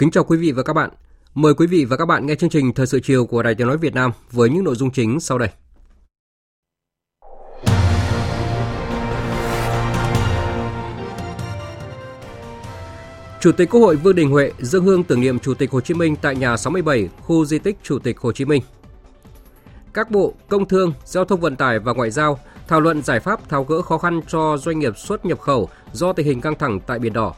Kính chào quý vị và các bạn. Mời quý vị và các bạn nghe chương trình Thời sự chiều của Đài Tiếng nói Việt Nam với những nội dung chính sau đây. Chủ tịch Quốc hội Vương Đình Huệ dâng hương tưởng niệm Chủ tịch Hồ Chí Minh tại nhà 67, khu di tích Chủ tịch Hồ Chí Minh. Các bộ Công Thương, Giao thông Vận tải và Ngoại giao thảo luận giải pháp tháo gỡ khó khăn cho doanh nghiệp xuất nhập khẩu do tình hình căng thẳng tại Biển Đỏ.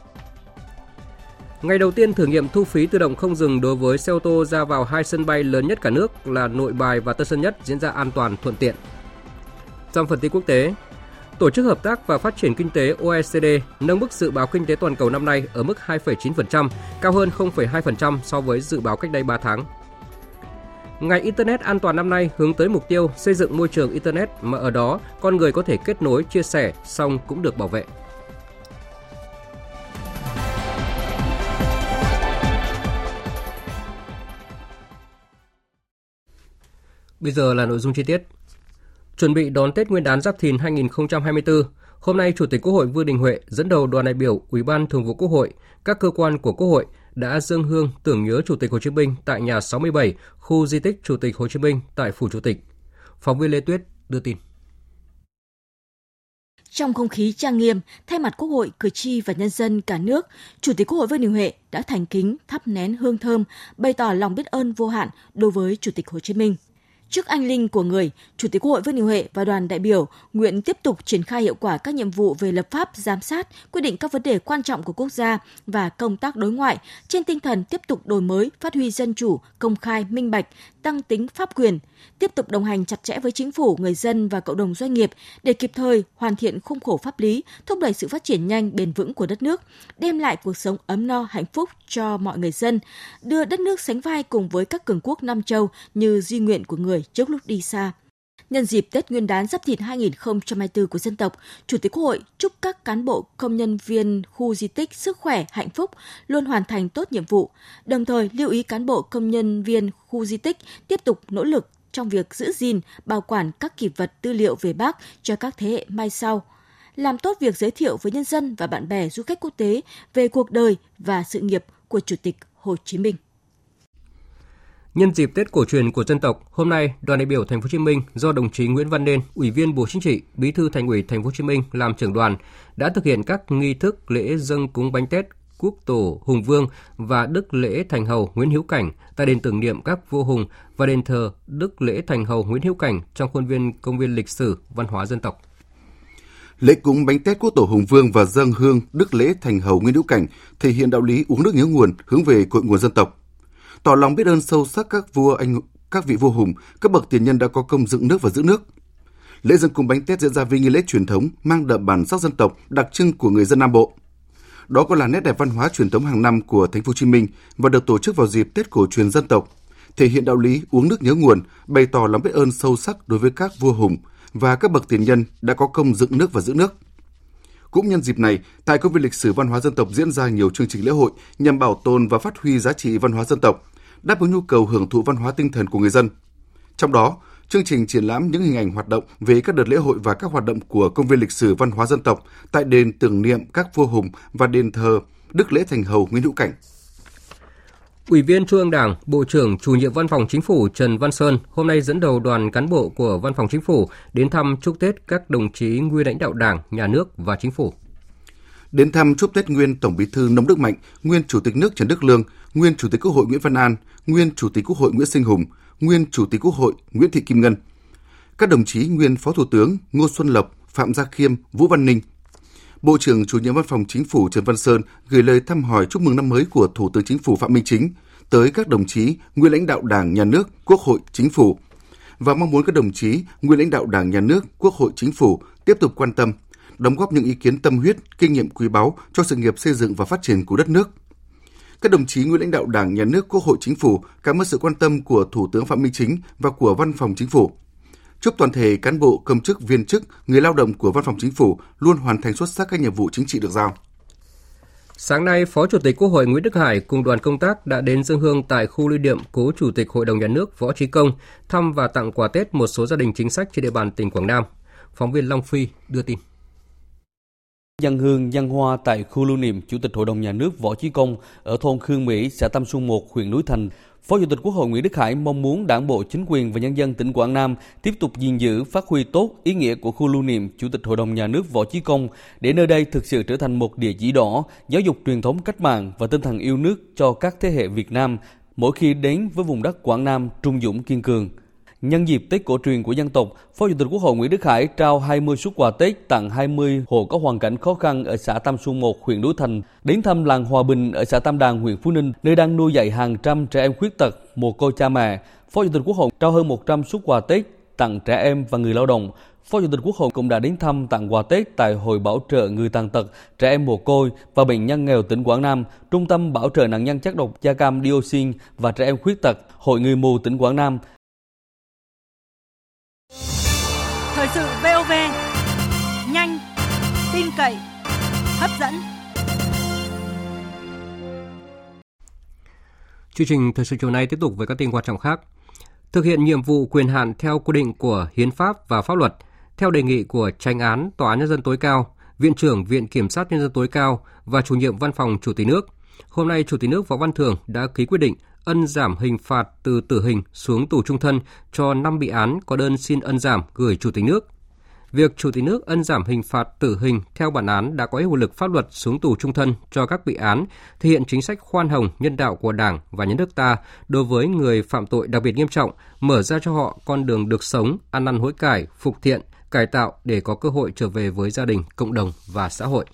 Ngày đầu tiên thử nghiệm thu phí tự động không dừng đối với xe ô tô ra vào hai sân bay lớn nhất cả nước là Nội Bài và Tân Sơn Nhất diễn ra an toàn thuận tiện. Trong phần tin quốc tế, Tổ chức Hợp tác và Phát triển Kinh tế OECD nâng mức dự báo kinh tế toàn cầu năm nay ở mức 2,9%, cao hơn 0,2% so với dự báo cách đây 3 tháng. Ngày Internet an toàn năm nay hướng tới mục tiêu xây dựng môi trường Internet mà ở đó con người có thể kết nối, chia sẻ, song cũng được bảo vệ. Bây giờ là nội dung chi tiết. Chuẩn bị đón Tết Nguyên đán Giáp Thìn 2024, hôm nay Chủ tịch Quốc hội Vương Đình Huệ dẫn đầu đoàn đại biểu Ủy ban Thường vụ Quốc hội, các cơ quan của Quốc hội đã dâng hương tưởng nhớ Chủ tịch Hồ Chí Minh tại nhà 67, khu di tích Chủ tịch Hồ Chí Minh tại Phủ Chủ tịch. Phóng viên Lê Tuyết đưa tin. Trong không khí trang nghiêm, thay mặt Quốc hội, cử tri và nhân dân cả nước, Chủ tịch Quốc hội Vương Đình Huệ đã thành kính thắp nén hương thơm, bày tỏ lòng biết ơn vô hạn đối với Chủ tịch Hồ Chí Minh. Trước anh linh của người, Chủ tịch Quốc hội Vương Đình Huệ và đoàn đại biểu nguyện tiếp tục triển khai hiệu quả các nhiệm vụ về lập pháp, giám sát, quyết định các vấn đề quan trọng của quốc gia và công tác đối ngoại trên tinh thần tiếp tục đổi mới, phát huy dân chủ, công khai, minh bạch, tăng tính pháp quyền, tiếp tục đồng hành chặt chẽ với chính phủ, người dân và cộng đồng doanh nghiệp để kịp thời hoàn thiện khung khổ pháp lý, thúc đẩy sự phát triển nhanh, bền vững của đất nước, đem lại cuộc sống ấm no, hạnh phúc cho mọi người dân, đưa đất nước sánh vai cùng với các cường quốc Nam Châu như di nguyện của người trước lúc đi xa. Nhân dịp Tết Nguyên đán Giáp Thìn 2024 của dân tộc, Chủ tịch Quốc hội chúc các cán bộ công nhân viên khu di tích sức khỏe, hạnh phúc, luôn hoàn thành tốt nhiệm vụ, đồng thời lưu ý cán bộ công nhân viên khu di tích tiếp tục nỗ lực trong việc giữ gìn, bảo quản các kỷ vật tư liệu về Bác cho các thế hệ mai sau, làm tốt việc giới thiệu với nhân dân và bạn bè du khách quốc tế về cuộc đời và sự nghiệp của Chủ tịch Hồ Chí Minh. Nhân dịp Tết cổ truyền của dân tộc, hôm nay, đoàn đại biểu Thành phố Hồ Chí Minh do đồng chí Nguyễn Văn Nên, Ủy viên Bộ Chính trị, Bí thư Thành ủy Thành phố Hồ Chí Minh làm trưởng đoàn đã thực hiện các nghi thức lễ dâng cúng bánh Tết Quốc tổ Hùng Vương và Đức lễ Thành Hầu Nguyễn Hiếu Cảnh tại đền tưởng niệm các vua hùng và đền thờ Đức lễ Thành Hầu Nguyễn Hiếu Cảnh trong khuôn viên công viên lịch sử văn hóa dân tộc. Lễ cúng bánh tét quốc tổ Hùng Vương và dâng hương Đức lễ Thành Hầu Nguyễn Hữu Cảnh thể hiện đạo lý uống nước nhớ nguồn hướng về cội nguồn dân tộc. Tỏ lòng biết ơn sâu sắc các vua anh các vị vua hùng, các bậc tiền nhân đã có công dựng nước và giữ nước. Lễ dân cúng bánh tét diễn ra với nghi lễ truyền thống mang đậm bản sắc dân tộc đặc trưng của người dân Nam Bộ. Đó cũng là nét đẹp văn hóa truyền thống hàng năm của Thành phố Hồ Chí Minh và được tổ chức vào dịp Tết cổ truyền dân tộc, thể hiện đạo lý uống nước nhớ nguồn, bày tỏ lòng biết ơn sâu sắc đối với các vua hùng và các bậc tiền nhân đã có công dựng nước và giữ nước. Cũng nhân dịp này, tại công viên lịch sử văn hóa dân tộc diễn ra nhiều chương trình lễ hội nhằm bảo tồn và phát huy giá trị văn hóa dân tộc, đáp ứng nhu cầu hưởng thụ văn hóa tinh thần của người dân. Trong đó, chương trình triển lãm những hình ảnh hoạt động về các đợt lễ hội và các hoạt động của công viên lịch sử văn hóa dân tộc tại đền tưởng niệm các vua hùng và đền thờ Đức Lễ Thành Hầu Nguyễn Hữu Cảnh. Ủy viên Trung ương Đảng, Bộ trưởng Chủ nhiệm Văn phòng Chính phủ Trần Văn Sơn hôm nay dẫn đầu đoàn cán bộ của Văn phòng Chính phủ đến thăm chúc Tết các đồng chí nguyên lãnh đạo Đảng, Nhà nước và Chính phủ. Đến thăm chúc Tết nguyên Tổng Bí thư Nông Đức Mạnh, nguyên Chủ tịch nước Trần Đức Lương, nguyên Chủ tịch Quốc hội Nguyễn Văn An, nguyên Chủ tịch Quốc hội Nguyễn Sinh Hùng, nguyên Chủ tịch Quốc hội Nguyễn Thị Kim Ngân. Các đồng chí nguyên Phó Thủ tướng Ngô Xuân Lộc, Phạm Gia Khiêm, Vũ Văn Ninh. Bộ trưởng chủ nhiệm Văn phòng Chính phủ Trần Văn Sơn gửi lời thăm hỏi chúc mừng năm mới của Thủ tướng Chính phủ Phạm Minh Chính tới các đồng chí nguyên lãnh đạo Đảng, Nhà nước, Quốc hội, Chính phủ và mong muốn các đồng chí nguyên lãnh đạo Đảng, Nhà nước, Quốc hội, Chính phủ tiếp tục quan tâm, đóng góp những ý kiến tâm huyết, kinh nghiệm quý báu cho sự nghiệp xây dựng và phát triển của đất nước. Các đồng chí nguyên lãnh đạo Đảng, Nhà nước, Quốc hội, Chính phủ cảm ơn sự quan tâm của Thủ tướng Phạm Minh Chính và của Văn phòng Chính phủ. Chúc toàn thể cán bộ, công chức, viên chức, người lao động của Văn phòng Chính phủ luôn hoàn thành xuất sắc các nhiệm vụ chính trị được giao. Sáng nay, Phó Chủ tịch Quốc hội Nguyễn Đức Hải cùng đoàn công tác đã đến dân hương tại khu lưu niệm cố Chủ tịch Hội đồng Nhà nước Võ Trí Công, thăm và tặng quà Tết một số gia đình chính sách trên địa bàn tỉnh Quảng Nam. Phóng viên Long Phi đưa tin. Dân hương dân hoa tại khu lưu niệm Chủ tịch Hội đồng Nhà nước Võ Chí Công ở thôn Khương Mỹ, xã Tam Xuân 1, huyện Núi Thành. Phó Chủ tịch Quốc hội Nguyễn Đức Hải mong muốn Đảng bộ, chính quyền và nhân dân tỉnh Quảng Nam tiếp tục gìn giữ, phát huy tốt ý nghĩa của khu lưu niệm Chủ tịch Hội đồng Nhà nước Võ Chí Công để nơi đây thực sự trở thành một địa chỉ đỏ, giáo dục truyền thống cách mạng và tinh thần yêu nước cho các thế hệ Việt Nam mỗi khi đến với vùng đất Quảng Nam trung dũng kiên cường. Nhân dịp Tết cổ truyền của dân tộc, Phó Chủ tịch Quốc hội Nguyễn Đức Hải trao 20 suất quà Tết tặng 20 hộ có hoàn cảnh khó khăn ở xã Tam Xuân 1, huyện Núi Thành, đến thăm làng Hòa Bình ở xã Tam Đàn, huyện Phú Ninh, nơi đang nuôi dạy hàng trăm trẻ em khuyết tật, mồ côi cha mẹ. Phó Chủ tịch Quốc hội trao hơn 100 suất quà Tết tặng trẻ em và người lao động. Phó Chủ tịch Quốc hội cũng đã đến thăm tặng quà Tết tại Hội Bảo trợ Người Tàn Tật, Trẻ Em Mồ Côi và Bệnh nhân nghèo tỉnh Quảng Nam, Trung tâm Bảo trợ nạn nhân chất độc da cam dioxin và Trẻ Em Khuyết Tật, Hội Người Mù tỉnh Quảng Nam Thời sự VOV nhanh, tin cậy, hấp dẫn. Chương trình thời sự chiều nay tiếp tục với các tin quan trọng khác. Thực hiện nhiệm vụ quyền hạn theo quy định của hiến pháp và pháp luật, theo đề nghị của tranh án Tòa án nhân dân tối cao, Viện trưởng Viện Kiểm sát nhân dân tối cao và chủ nhiệm Văn phòng Chủ tịch nước. Hôm nay, Chủ tịch nước Võ Văn Thưởng đã ký quyết định ân giảm hình phạt từ tử hình xuống tù trung thân cho 5 bị án có đơn xin ân giảm gửi Chủ tịch nước. Việc Chủ tịch nước ân giảm hình phạt tử hình theo bản án đã có hiệu lực pháp luật xuống tù trung thân cho các bị án, thể hiện chính sách khoan hồng nhân đạo của Đảng và Nhân nước ta đối với người phạm tội đặc biệt nghiêm trọng, mở ra cho họ con đường được sống, ăn năn hối cải, phục thiện, cải tạo để có cơ hội trở về với gia đình, cộng đồng và xã hội.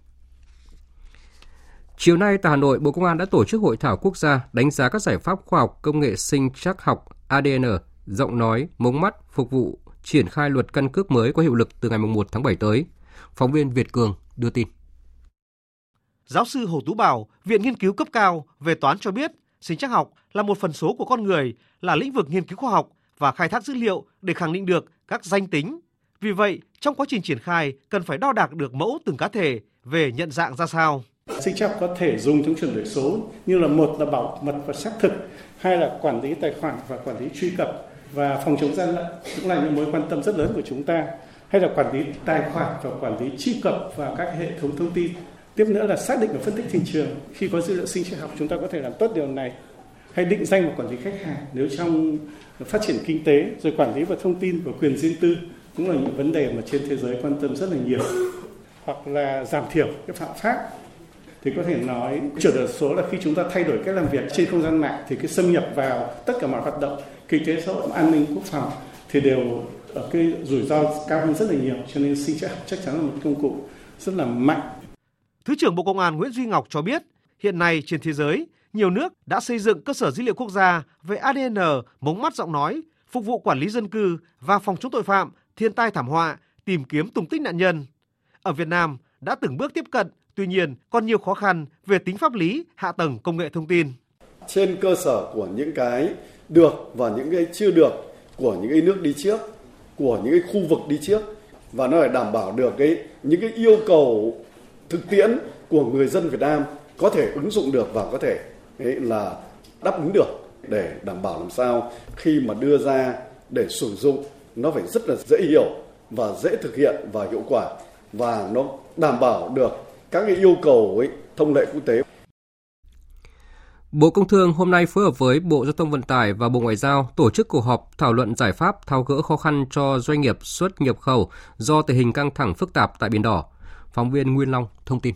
Chiều nay tại Hà Nội, Bộ Công an đã tổ chức hội thảo quốc gia đánh giá các giải pháp khoa học công nghệ sinh chắc học ADN, giọng nói, mống mắt phục vụ triển khai luật căn cước mới có hiệu lực từ ngày 1 tháng 7 tới. Phóng viên Việt Cường đưa tin. Giáo sư Hồ Tú Bảo, Viện Nghiên cứu cấp cao về toán cho biết, sinh chắc học là một phần số của con người, là lĩnh vực nghiên cứu khoa học và khai thác dữ liệu để khẳng định được các danh tính. Vì vậy, trong quá trình triển khai cần phải đo đạc được mẫu từng cá thể về nhận dạng ra sao. Sinh chắc có thể dùng trong chuyển đổi số như là một là bảo mật và xác thực, hai là quản lý tài khoản và quản lý truy cập và phòng chống gian lận. Cũng là những mối quan tâm rất lớn của chúng ta. Hay là quản lý tài khoản và quản lý truy cập vào các hệ thống thông tin. Tiếp nữa là xác định và phân tích thị trường. Khi có dữ liệu sinh trắc học chúng ta có thể làm tốt điều này. Hay định danh và quản lý khách hàng nếu trong phát triển kinh tế rồi quản lý và thông tin và quyền riêng tư cũng là những vấn đề mà trên thế giới quan tâm rất là nhiều. Hoặc là giảm thiểu cái phạm pháp thì có thể nói chuyển đổi số là khi chúng ta thay đổi cách làm việc trên không gian mạng thì cái xâm nhập vào tất cả mọi hoạt động kinh tế xã hội an ninh quốc phòng thì đều ở cái rủi ro cao hơn rất là nhiều cho nên sinh chắc chắc chắn là một công cụ rất là mạnh. Thứ trưởng Bộ Công an Nguyễn Duy Ngọc cho biết, hiện nay trên thế giới, nhiều nước đã xây dựng cơ sở dữ liệu quốc gia về ADN, mống mắt giọng nói, phục vụ quản lý dân cư và phòng chống tội phạm, thiên tai thảm họa, tìm kiếm tung tích nạn nhân. Ở Việt Nam đã từng bước tiếp cận, tuy nhiên còn nhiều khó khăn về tính pháp lý, hạ tầng công nghệ thông tin. Trên cơ sở của những cái được và những cái chưa được của những cái nước đi trước, của những cái khu vực đi trước và nó phải đảm bảo được cái những cái yêu cầu thực tiễn của người dân Việt Nam có thể ứng dụng được và có thể ấy là đáp ứng được để đảm bảo làm sao khi mà đưa ra để sử dụng nó phải rất là dễ hiểu và dễ thực hiện và hiệu quả và nó đảm bảo được các cái yêu cầu ấy, thông lệ quốc tế Bộ Công Thương hôm nay phối hợp với Bộ Giao thông Vận tải và Bộ Ngoại giao tổ chức cuộc họp thảo luận giải pháp tháo gỡ khó khăn cho doanh nghiệp xuất nhập khẩu do tình hình căng thẳng phức tạp tại Biển Đỏ. Phóng viên Nguyên Long thông tin.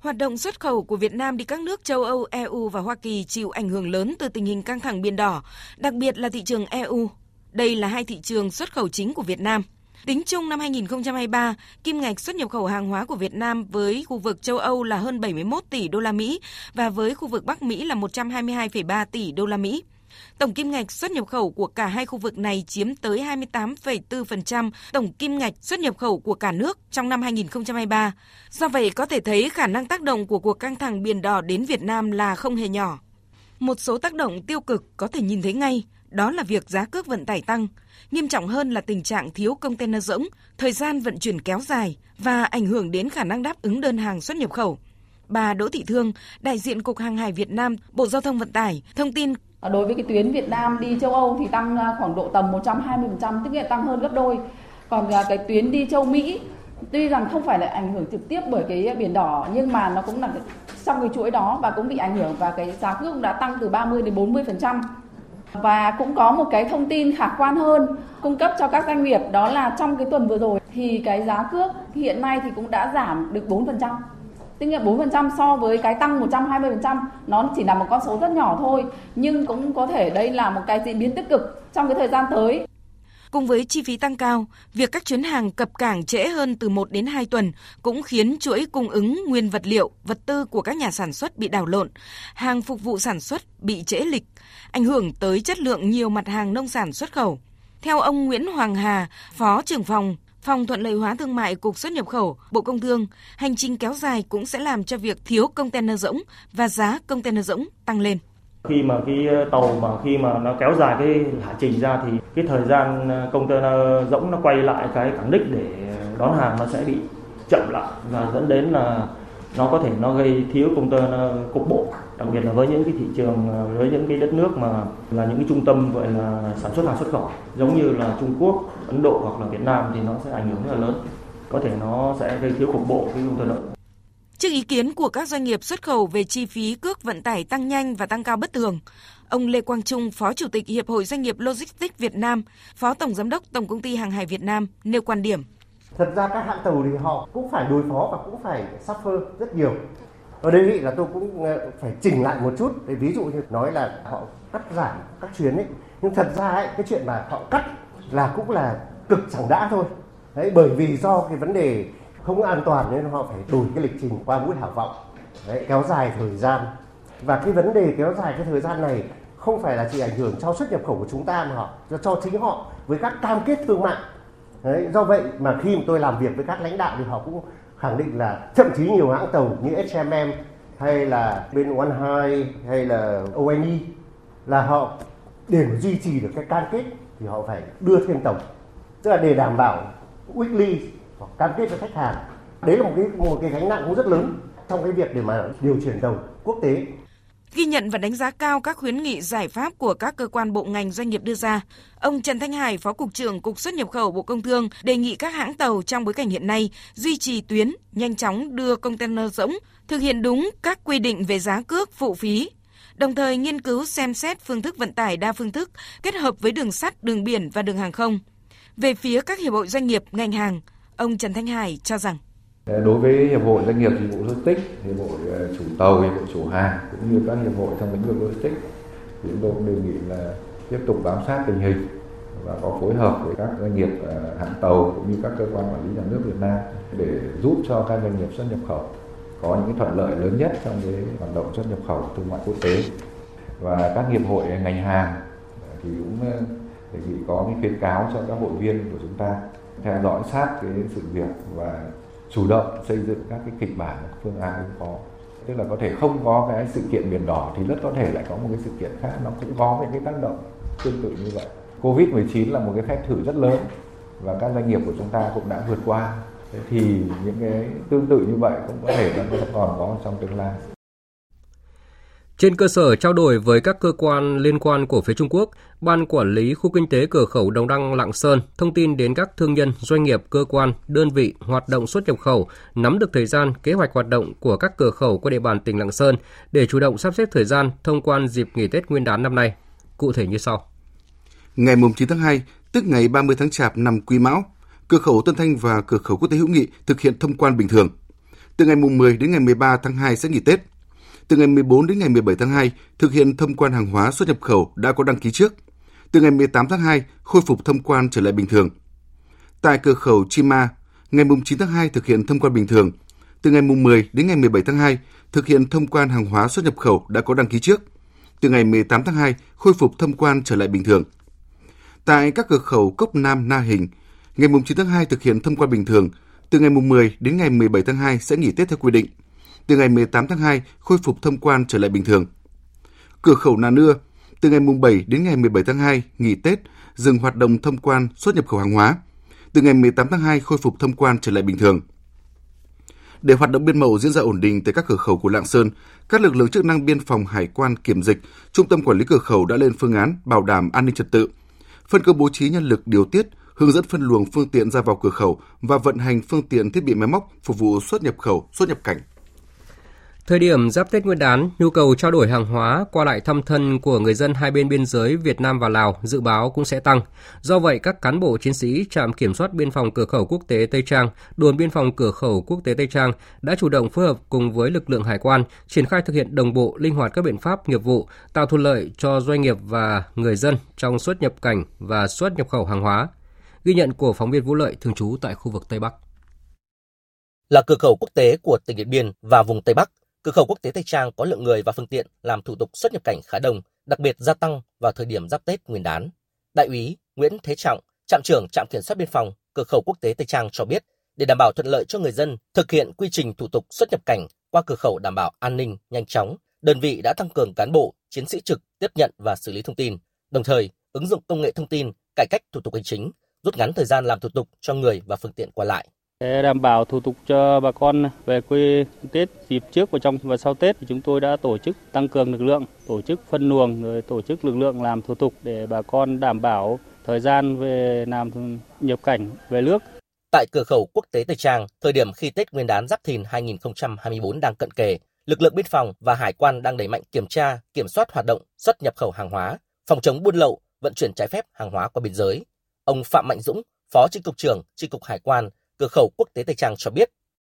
Hoạt động xuất khẩu của Việt Nam đi các nước châu Âu, EU và Hoa Kỳ chịu ảnh hưởng lớn từ tình hình căng thẳng Biển Đỏ, đặc biệt là thị trường EU. Đây là hai thị trường xuất khẩu chính của Việt Nam. Tính chung năm 2023, kim ngạch xuất nhập khẩu hàng hóa của Việt Nam với khu vực châu Âu là hơn 71 tỷ đô la Mỹ và với khu vực Bắc Mỹ là 122,3 tỷ đô la Mỹ. Tổng kim ngạch xuất nhập khẩu của cả hai khu vực này chiếm tới 28,4% tổng kim ngạch xuất nhập khẩu của cả nước trong năm 2023. Do vậy có thể thấy khả năng tác động của cuộc căng thẳng biển đỏ đến Việt Nam là không hề nhỏ. Một số tác động tiêu cực có thể nhìn thấy ngay, đó là việc giá cước vận tải tăng. Nghiêm trọng hơn là tình trạng thiếu container rỗng, thời gian vận chuyển kéo dài và ảnh hưởng đến khả năng đáp ứng đơn hàng xuất nhập khẩu. Bà Đỗ Thị Thương, đại diện Cục Hàng hải Việt Nam, Bộ Giao thông Vận tải, thông tin Đối với cái tuyến Việt Nam đi châu Âu thì tăng à, khoảng độ tầm 120%, tức là tăng hơn gấp đôi. Còn à, cái tuyến đi châu Mỹ tuy rằng không phải là ảnh hưởng trực tiếp bởi cái biển đỏ nhưng mà nó cũng là trong cái chuỗi đó và cũng bị ảnh hưởng và cái giá cước cũng đã tăng từ 30 đến 40 phần trăm và cũng có một cái thông tin khả quan hơn cung cấp cho các doanh nghiệp đó là trong cái tuần vừa rồi thì cái giá cước hiện nay thì cũng đã giảm được 4 phần trăm. Tức là 4% so với cái tăng 120% nó chỉ là một con số rất nhỏ thôi nhưng cũng có thể đây là một cái diễn biến tích cực trong cái thời gian tới. Cùng với chi phí tăng cao, việc các chuyến hàng cập cảng trễ hơn từ 1 đến 2 tuần cũng khiến chuỗi cung ứng nguyên vật liệu, vật tư của các nhà sản xuất bị đảo lộn, hàng phục vụ sản xuất bị trễ lịch, ảnh hưởng tới chất lượng nhiều mặt hàng nông sản xuất khẩu. Theo ông Nguyễn Hoàng Hà, Phó trưởng phòng Phòng thuận lợi hóa thương mại Cục xuất nhập khẩu, Bộ Công Thương, hành trình kéo dài cũng sẽ làm cho việc thiếu container rỗng và giá container rỗng tăng lên khi mà cái tàu mà khi mà nó kéo dài cái hạ trình ra thì cái thời gian ờ, container rỗng nó quay lại cái cảng đích để đón hàng nó sẽ bị chậm lại và dẫn đến là nó có thể nó gây thiếu container cục bộ đặc biệt là với những cái thị trường ờ, với những cái đất nước mà là những cái trung tâm gọi là sản xuất hàng xuất khẩu giống như là Trung Quốc, Ấn Độ hoặc là Việt Nam thì nó sẽ ảnh hưởng rất là lớn có thể nó sẽ gây thiếu cục bộ cái container Trước ý kiến của các doanh nghiệp xuất khẩu về chi phí cước vận tải tăng nhanh và tăng cao bất thường, ông Lê Quang Trung, Phó Chủ tịch Hiệp hội Doanh nghiệp Logistics Việt Nam, Phó Tổng Giám đốc Tổng Công ty Hàng hải Việt Nam nêu quan điểm. Thật ra các hãng tàu thì họ cũng phải đối phó và cũng phải suffer rất nhiều. Ở đây là tôi cũng ờ, phải chỉnh lại một chút. Để ví dụ như nói là họ cắt giảm các chuyến ấy. Nhưng thật ra ấy, cái chuyện mà họ cắt là cũng là cực chẳng đã thôi. Đấy, bởi vì do cái vấn đề không an toàn nên họ phải đổi cái lịch trình qua mũi hảo vọng Đấy, kéo dài thời gian và cái vấn đề kéo dài cái thời gian này không phải là chỉ ảnh hưởng cho xuất nhập khẩu của chúng ta mà họ cho, cho chính họ với các cam kết thương mại Đấy, do vậy mà khi mà tôi làm việc với các lãnh đạo thì họ cũng khẳng định là thậm chí nhiều hãng tàu như SMM hay là bên One High hay là ONE là họ để duy trì được cái cam kết thì họ phải đưa thêm tàu. Tức là để đảm bảo weekly hoặc cam kết với khách hàng. Đấy là một cái một cái gánh nặng cũng rất lớn trong cái việc để mà điều chuyển tàu quốc tế. Ghi nhận và đánh giá cao các khuyến nghị giải pháp của các cơ quan bộ ngành doanh nghiệp đưa ra, ông Trần Thanh Hải, Phó Cục trưởng Cục xuất nhập khẩu Bộ Công Thương đề nghị các hãng tàu trong bối cảnh hiện nay duy trì tuyến, nhanh chóng đưa container rỗng, thực hiện đúng các quy định về giá cước, phụ phí, đồng thời nghiên cứu xem xét phương thức vận tải đa phương thức kết hợp với đường sắt, đường biển và đường hàng không. Về phía các hiệp hội doanh nghiệp, ngành hàng, Ông Trần Thanh Hải cho rằng Đối với Hiệp hội Doanh nghiệp Dịch vụ Logistics, Hiệp hội ờ, chủ tàu, Hiệp hội chủ hàng cũng như các hiệp hội trong lĩnh vực logistics thì chúng tôi cũng đề nghị là tiếp tục bám sát tình hình và có phối hợp với các doanh nghiệp ờ, hãng tàu cũng như các cơ quan quản lý nhà nước Việt Nam để giúp cho các doanh nghiệp xuất nhập khẩu có những thuận lợi lớn nhất trong cái hoạt động xuất nhập khẩu thương mại quốc tế. Và các hiệp hội ngành hàng thì cũng ờ, đề nghị có những khuyến cáo cho các hội viên của chúng ta theo dõi sát cái sự việc và chủ động xây dựng các cái kịch bản phương án ứng phó. Tức là có thể không có cái sự kiện biển đỏ thì rất có thể lại có một cái sự kiện khác, nó cũng có những cái tác động tương tự như vậy. Covid 19 là một cái phép thử rất lớn và các doanh nghiệp của chúng ta cũng đã vượt qua. Thì những cái tương tự như vậy cũng có thể vẫn còn có trong tương lai trên cơ sở trao đổi với các cơ quan liên quan của phía Trung Quốc, Ban Quản lý Khu Kinh tế Cửa khẩu Đồng Đăng Lạng Sơn thông tin đến các thương nhân, doanh nghiệp, cơ quan, đơn vị hoạt động xuất nhập khẩu nắm được thời gian, kế hoạch hoạt động của các cửa khẩu qua địa bàn tỉnh Lạng Sơn để chủ động sắp xếp thời gian thông quan dịp nghỉ Tết Nguyên đán năm nay. Cụ thể như sau. Ngày 9 tháng 2, tức ngày 30 tháng Chạp năm Quý Mão, cửa khẩu Tân Thanh và cửa khẩu quốc tế hữu nghị thực hiện thông quan bình thường. Từ ngày 10 đến ngày 13 tháng 2 sẽ nghỉ Tết – từ ngày 14 đến ngày 17 tháng 2, thực hiện thông quan hàng hóa xuất nhập khẩu đã có đăng ký trước. Từ ngày 18 tháng 2, khôi phục thông quan trở lại bình thường. Tại cửa khẩu Chima, ngày 9 tháng 2 thực hiện thông quan bình thường. Từ ngày 10 đến ngày 17 tháng 2, thực hiện thông quan hàng hóa xuất nhập khẩu đã có đăng ký trước. Từ ngày 18 tháng 2, khôi phục thông quan trở lại bình thường. Tại các cửa khẩu Cốc Nam Na Hình, ngày 9 tháng 2 thực hiện thông quan bình thường. Từ ngày 10 đến ngày 17 tháng 2 sẽ nghỉ Tết theo quy định. Từ ngày 18 tháng 2, khôi phục thông quan trở lại bình thường. Cửa khẩu Nà Nưa, từ ngày mùng 7 đến ngày 17 tháng 2, nghỉ Tết, dừng hoạt động thông quan xuất nhập khẩu hàng hóa. Từ ngày 18 tháng 2, khôi phục thông quan trở lại bình thường. Để hoạt động biên mậu diễn ra ổn định tại các cửa khẩu của Lạng Sơn, các lực lượng chức năng biên phòng hải quan kiểm dịch, trung tâm quản lý cửa khẩu đã lên phương án bảo đảm an ninh trật tự, phân công bố trí nhân lực điều tiết, hướng dẫn phân luồng phương tiện ra vào cửa khẩu và vận hành phương tiện thiết bị máy móc phục vụ xuất nhập khẩu, xuất nhập cảnh. Thời điểm giáp Tết Nguyên đán, nhu cầu trao đổi hàng hóa qua lại thăm thân của người dân hai bên biên giới Việt Nam và Lào dự báo cũng sẽ tăng. Do vậy, các cán bộ chiến sĩ trạm kiểm soát biên phòng cửa khẩu quốc tế Tây Trang, đồn biên phòng cửa khẩu quốc tế Tây Trang đã chủ động phối hợp cùng với lực lượng hải quan triển khai thực hiện đồng bộ linh hoạt các biện pháp nghiệp vụ, tạo thuận lợi cho doanh nghiệp và người dân trong xuất nhập cảnh và xuất nhập khẩu hàng hóa. Ghi nhận của phóng viên Vũ Lợi thường trú tại khu vực Tây Bắc. Là cửa khẩu quốc tế của tỉnh Điện Biên và vùng Tây Bắc, Cửa khẩu quốc tế Tây Trang có lượng người và phương tiện làm thủ tục xuất nhập cảnh khá đông, đặc biệt gia tăng vào thời điểm giáp Tết Nguyên đán. Đại úy Nguyễn Thế Trọng, trạm trưởng trạm kiểm soát biên phòng cửa khẩu quốc tế Tây Trang cho biết, để đảm bảo thuận lợi cho người dân thực hiện quy trình thủ tục xuất nhập cảnh qua cửa khẩu đảm bảo an ninh nhanh chóng, đơn vị đã tăng cường cán bộ, chiến sĩ trực tiếp nhận và xử lý thông tin, đồng thời ứng dụng công nghệ thông tin, cải cách thủ tục hành chính, rút ngắn thời gian làm thủ tục cho người và phương tiện qua lại. Để đảm bảo thủ tục cho bà con về quê Tết dịp trước và trong và sau Tết thì chúng tôi đã tổ chức tăng cường lực lượng, tổ chức phân luồng rồi tổ chức lực lượng làm thủ tục để bà con đảm bảo thời gian về làm nhập cảnh về nước. Tại cửa khẩu quốc tế Tây Trang, thời điểm khi Tết Nguyên đán Giáp Thìn 2024 đang cận kề, lực lượng biên phòng và hải quan đang đẩy mạnh kiểm tra, kiểm soát hoạt động xuất nhập khẩu hàng hóa, phòng chống buôn lậu, vận chuyển trái phép hàng hóa qua biên giới. Ông Phạm Mạnh Dũng, Phó Chi cục trưởng Chi cục Hải quan cửa khẩu quốc tế Tây Trang cho biết.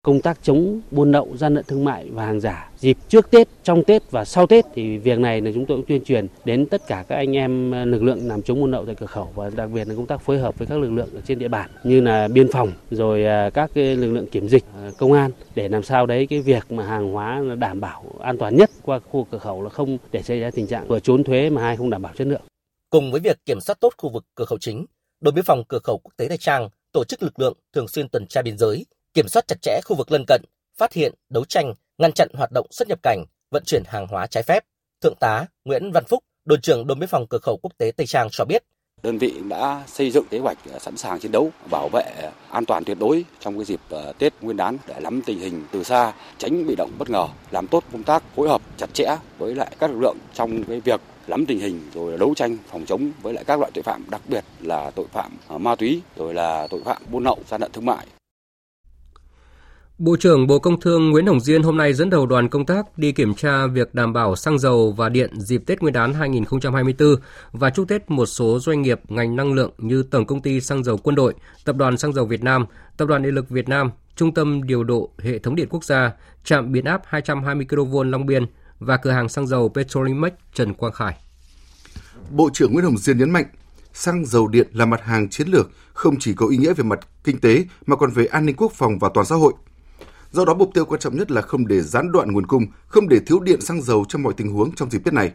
Công tác chống buôn lậu, gian lận thương mại và hàng giả dịp trước Tết, trong Tết và sau Tết thì việc này là chúng tôi cũng tuyên truyền đến tất cả các anh em lực lượng làm chống buôn lậu tại cửa khẩu và đặc biệt là công tác phối hợp với các lực lượng ở trên địa bàn như là biên phòng rồi à, các cái lực lượng kiểm dịch, à, công an để làm sao đấy cái việc mà hàng hóa đảm bảo an toàn nhất qua khu cửa khẩu là không để xảy ra tình trạng vừa trốn thuế mà hai không đảm bảo chất lượng. Cùng với việc kiểm soát tốt khu vực cửa khẩu chính, đồn biên phòng cửa khẩu quốc tế Tây Trang tổ chức lực lượng thường xuyên tuần tra biên giới, kiểm soát chặt chẽ khu vực lân cận, phát hiện, đấu tranh, ngăn chặn hoạt động xuất nhập cảnh, vận chuyển hàng hóa trái phép. Thượng tá Nguyễn Văn Phúc, đồn trưởng đồn biên phòng cửa khẩu quốc tế Tây Trang cho biết, đơn vị đã xây dựng kế hoạch ờ, sẵn sàng chiến đấu, bảo vệ an toàn tuyệt đối trong cái dịp ờ, Tết Nguyên đán để nắm tình hình từ xa, tránh bị động bất ngờ, làm tốt công tác phối hợp chặt chẽ với lại các lực lượng trong cái việc nắm tình hình rồi đấu tranh phòng chống với lại các loại tội phạm, đặc biệt là tội phạm ờ, ma túy rồi là tội phạm buôn lậu, gian lận thương mại. Bộ trưởng Bộ Công Thương Nguyễn Hồng Diên hôm nay dẫn đầu đoàn công tác đi kiểm tra việc đảm bảo xăng dầu và điện dịp Tết Nguyên đán 2024 và chúc Tết một số doanh nghiệp ngành năng lượng như Tổng công ty xăng dầu quân đội, Tập đoàn xăng dầu Việt Nam, Tập đoàn Điện lực Việt Nam, Trung tâm điều độ hệ thống điện quốc gia, trạm biến áp 220 kV Long Biên và cửa hàng xăng dầu Petrolimex Trần Quang Khải. Bộ trưởng Nguyễn Hồng Diên nhấn mạnh, xăng dầu điện là mặt hàng chiến lược, không chỉ có ý nghĩa về mặt kinh tế mà còn về an ninh quốc phòng và toàn xã hội – Do đó mục tiêu quan trọng nhất là không để gián đoạn nguồn cung, không để thiếu điện xăng dầu trong mọi tình huống trong dịp Tết này.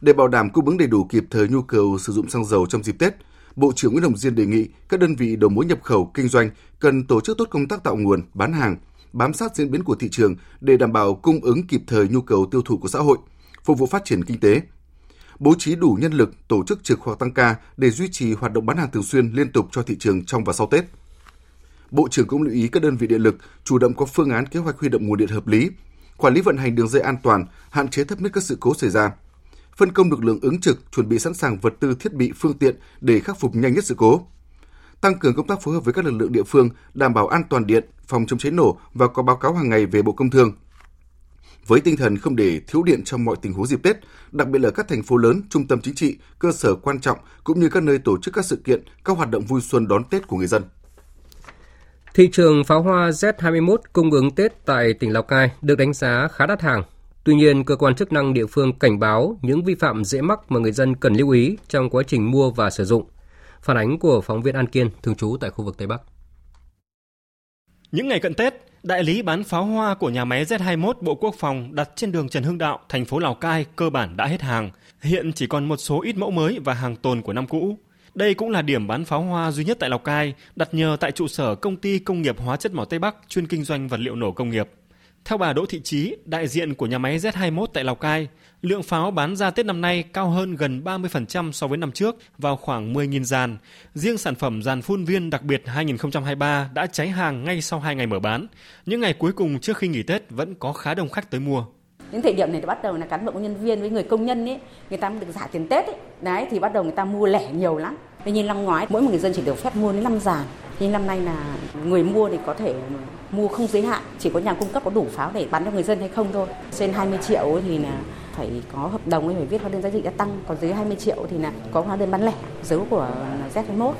Để bảo đảm cung ứng đầy đủ kịp thời nhu cầu sử dụng xăng dầu trong dịp Tết, Bộ trưởng Nguyễn Hồng Diên đề nghị các đơn vị đầu mối nhập khẩu kinh doanh cần tổ chức tốt công tác tạo nguồn, bán hàng, bám sát diễn biến của thị trường để đảm bảo cung ứng kịp thời nhu cầu tiêu thụ của xã hội, phục vụ phát triển kinh tế. Bố trí đủ nhân lực, tổ chức trực hoặc tăng ca để duy trì hoạt động bán hàng thường xuyên liên tục cho thị trường trong và sau Tết. Bộ trưởng cũng lưu ý các đơn vị điện lực chủ động có phương án kế hoạch huy động nguồn điện hợp lý, quản lý vận hành đường dây an toàn, hạn chế thấp nhất các sự cố xảy ra. Phân công lực lượng ứng trực, chuẩn bị sẵn sàng vật tư thiết bị phương tiện để khắc phục nhanh nhất sự cố. Tăng cường công tác phối hợp với các lực lượng địa phương, đảm bảo an toàn điện, phòng chống cháy nổ và có báo cáo hàng ngày về Bộ Công Thương. Với tinh thần không để thiếu điện trong mọi tình huống dịp Tết, đặc biệt là các thành phố lớn, trung tâm chính trị, cơ sở quan trọng cũng như các nơi tổ chức các sự kiện, các hoạt động vui xuân đón Tết của người dân. Thị trường pháo hoa Z21 cung ứng Tết tại tỉnh Lào Cai được đánh giá khá đắt hàng. Tuy nhiên, cơ quan chức năng địa phương cảnh báo những vi phạm dễ mắc mà người dân cần lưu ý trong quá trình mua và sử dụng. Phản ánh của phóng viên An Kiên, thường trú tại khu vực Tây Bắc. Những ngày cận Tết, đại lý bán pháo hoa của nhà máy Z21 Bộ Quốc phòng đặt trên đường Trần Hưng Đạo, thành phố Lào Cai cơ bản đã hết hàng. Hiện chỉ còn một số ít mẫu mới và hàng tồn của năm cũ. Đây cũng là điểm bán pháo hoa duy nhất tại Lào Cai, đặt nhờ tại trụ sở công ty công nghiệp hóa chất mỏ Tây Bắc chuyên kinh doanh vật liệu nổ công nghiệp. Theo bà Đỗ Thị Trí, đại diện của nhà máy Z21 tại Lào Cai, lượng pháo bán ra Tết năm nay cao hơn gần 30% so với năm trước, vào khoảng 10.000 dàn. Riêng sản phẩm dàn phun viên đặc biệt 2023 đã cháy hàng ngay sau 2 ngày mở bán. Những ngày cuối cùng trước khi nghỉ Tết vẫn có khá đông khách tới mua. Những thời điểm này thì bắt đầu là cán bộ công nhân viên với người công nhân ấy, người ta được giả tiền Tết ấy. Đấy thì bắt đầu người ta mua lẻ nhiều lắm. thế nhiên năm ngoái mỗi một người dân chỉ được phép mua đến năm giàn Nhưng năm nay là người mua thì có thể mua không giới hạn, chỉ có nhà cung cấp có đủ pháo để bán cho người dân hay không thôi. Trên 20 triệu thì là phải có hợp đồng ấy phải viết hóa đơn giá trị gia tăng, còn dưới 20 triệu thì là có hóa đơn bán lẻ, dấu của Z21.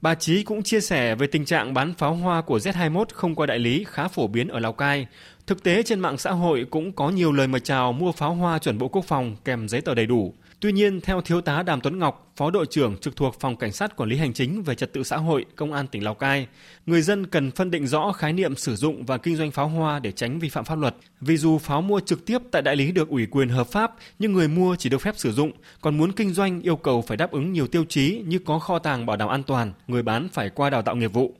Bà Chí cũng chia sẻ về tình trạng bán pháo hoa của Z21 không qua đại lý khá phổ biến ở Lào Cai. Thực tế trên mạng xã hội cũng có nhiều lời mời chào mua pháo hoa chuẩn Bộ Quốc phòng kèm giấy tờ đầy đủ. Tuy nhiên, theo Thiếu tá Đàm Tuấn Ngọc, Phó đội trưởng trực thuộc Phòng Cảnh sát Quản lý Hành chính về Trật tự xã hội, Công an tỉnh Lào Cai, người dân cần phân định rõ khái niệm sử dụng và kinh doanh pháo hoa để tránh vi phạm pháp luật. Vì dù pháo mua trực tiếp tại đại lý được ủy quyền hợp pháp, nhưng người mua chỉ được phép sử dụng, còn muốn kinh doanh yêu cầu phải đáp ứng nhiều tiêu chí như có kho tàng bảo đảm an toàn, người bán phải qua đào tạo nghiệp vụ.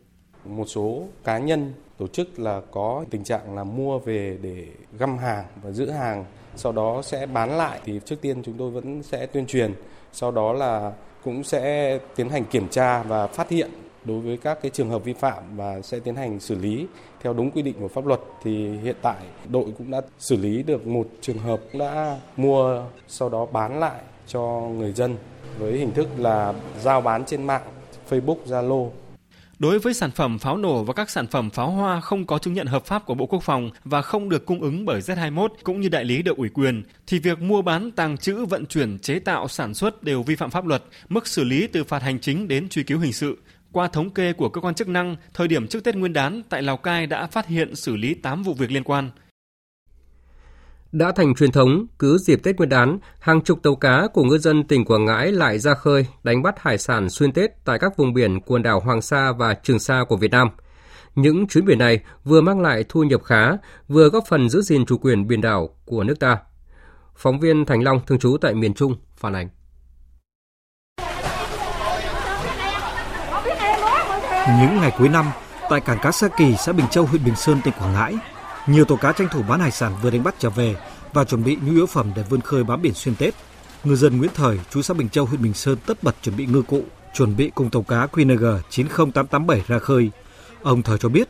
Một số cá nhân tổ chức là có tình trạng là mua về để găm hàng và giữ hàng sau đó sẽ bán lại. Thì trước tiên chúng tôi vẫn sẽ tuyên truyền sau đó là cũng sẽ tiến hành kiểm tra và phát hiện đối với các cái trường hợp vi phạm và sẽ tiến hành xử lý theo đúng quy định của pháp luật. Thì hiện tại đội cũng đã xử lý được một trường hợp đã mua sau đó bán lại cho người dân với hình thức là giao bán trên mạng Facebook, Zalo. Đối với sản phẩm pháo nổ và các sản phẩm pháo hoa không có chứng nhận hợp pháp của Bộ Quốc phòng và không được cung ứng bởi Z21 cũng như đại lý được ủy quyền, thì việc mua bán, tàng trữ, vận chuyển, chế tạo, sản xuất đều vi phạm pháp luật, mức xử lý từ phạt hành chính đến truy cứu hình sự. Qua thống kê của cơ quan chức năng, thời điểm trước Tết Nguyên đán tại Lào Cai đã phát hiện xử lý 8 vụ việc liên quan. Đã thành truyền thống, cứ dịp Tết Nguyên đán, hàng chục tàu cá của ngư dân tỉnh Quảng Ngãi lại ra khơi đánh bắt hải sản xuyên Tết tại các vùng biển quần đảo Hoàng Sa và Trường Sa của Việt Nam. Những chuyến biển này vừa mang lại thu nhập khá, vừa góp phần giữ gìn chủ quyền biển đảo của nước ta. Phóng viên Thành Long thường trú tại miền Trung phản ánh. Những ngày cuối năm, tại cảng cá Sa Kỳ, xã Bình Châu, huyện Bình Sơn, tỉnh Quảng Ngãi, nhiều tàu cá tranh thủ bán hải sản vừa đánh bắt trở về và chuẩn bị nhu yếu phẩm để vươn khơi bám biển xuyên Tết. Ngư dân Nguyễn Thời, chú xã Bình Châu, huyện Bình Sơn tất bật chuẩn bị ngư cụ, chuẩn bị cùng tàu cá QNG 90887 ra khơi. Ông Thời cho biết,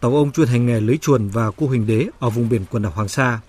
tàu ông chuyên hành nghề lưới chuồn và cua huỳnh đế ở vùng biển quần đảo Hoàng Sa.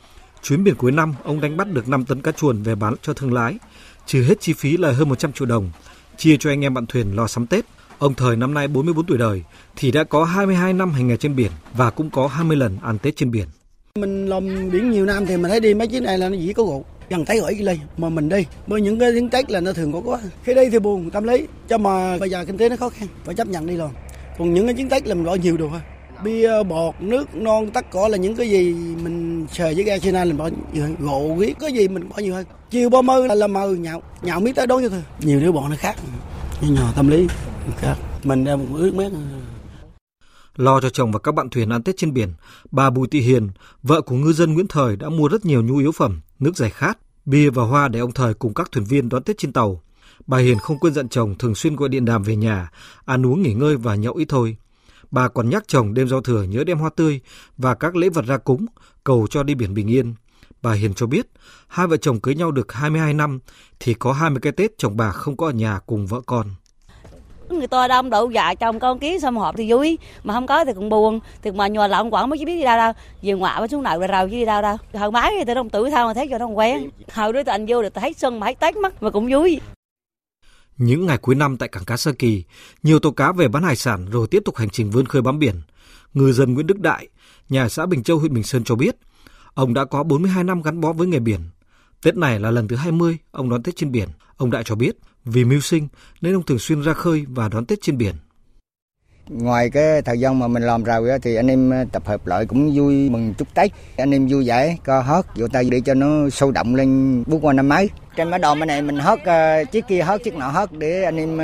Chuyến biển cuối năm, ông đánh bắt được 5 tấn cá chuồn về bán cho thương lái, trừ hết chi phí là hơn 100 triệu đồng, chia cho anh em bạn thuyền lo sắm Tết. Ông Thời năm nay 44 tuổi đời thì đã có 22 năm hành nghề trên biển và cũng có 20 lần ăn Tết trên biển. Mình làm biển nhiều năm thì mình thấy đi mấy chuyến này là nó chỉ có gỗ gần thấy hỏi lên, mà mình đi bởi những cái tiếng Tết là nó thường có quá. Khi đây thì buồn tâm lý cho mà bây giờ kinh tế nó khó khăn phải chấp nhận đi rồi còn những cái chuyến Tết là mình bỏ nhiều đồ thôi bia bọt nước non tất cả là những cái gì mình sờ với ga China mình bỏ nhiều gỗ huyết cái gì mình bỏ nhiều hơn. Chiều ba mươi là, là mờ nhạo nhạo miếng tới đón cho thôi. Nhiều đứa bọn nó khác nhưng nhỏ tâm lý khác mình đang ước mét Lo cho chồng và các bạn thuyền ăn Tết trên biển, bà Bùi Thị Hiền, vợ của ngư dân Nguyễn Thời đã mua rất nhiều nhu yếu phẩm, nước giải khát, bia và hoa để ông Thời cùng các thuyền viên đón Tết trên tàu. Bà Hiền không quên dặn chồng thường xuyên gọi điện đàm về nhà, ăn uống nghỉ ngơi và nhậu ít thôi. Bà còn nhắc chồng đêm giao thừa nhớ đem hoa tươi và các lễ vật ra cúng, cầu cho đi biển bình yên. Bà Hiền cho biết, hai vợ chồng cưới nhau được 22 năm thì có 20 cái Tết chồng bà không có ở nhà cùng vợ con người ta đông đủ dạ chồng con ký xong họp thì vui mà không có thì cũng buồn thì mà nhòa lộn quẩn mới chỉ biết đi đâu đâu về ngoại mới xuống nào rồi rầu chứ đi đâu đâu hồi máy thì tôi đông tuổi sao mà thấy cho nó quen hồi đó đứa anh vô được thấy sân mà thấy tết mất mà cũng vui những ngày cuối năm tại cảng cá Sơ Kỳ, nhiều tàu cá về bán hải sản rồi tiếp tục hành trình vươn khơi bám biển. Ngư dân Nguyễn Đức Đại, nhà xã Bình Châu, huyện Bình Sơn cho biết, ông đã có 42 năm gắn bó với nghề biển. Tết này là lần thứ 20 ông đón Tết trên biển. Ông Đại cho biết, vì mưu sinh nên ông thường xuyên ra khơi và đón Tết trên biển. Ngoài cái thời gian mà mình làm rào thì anh em ờ, tập hợp lại cũng vui mừng chúc Tết. Anh em vui vẻ, co hót, vỗ tay để cho nó sâu động lên bước qua năm mới. Trên mái đồ bên này mình hót ờ, chiếc kia hót chiếc nọ hót để anh em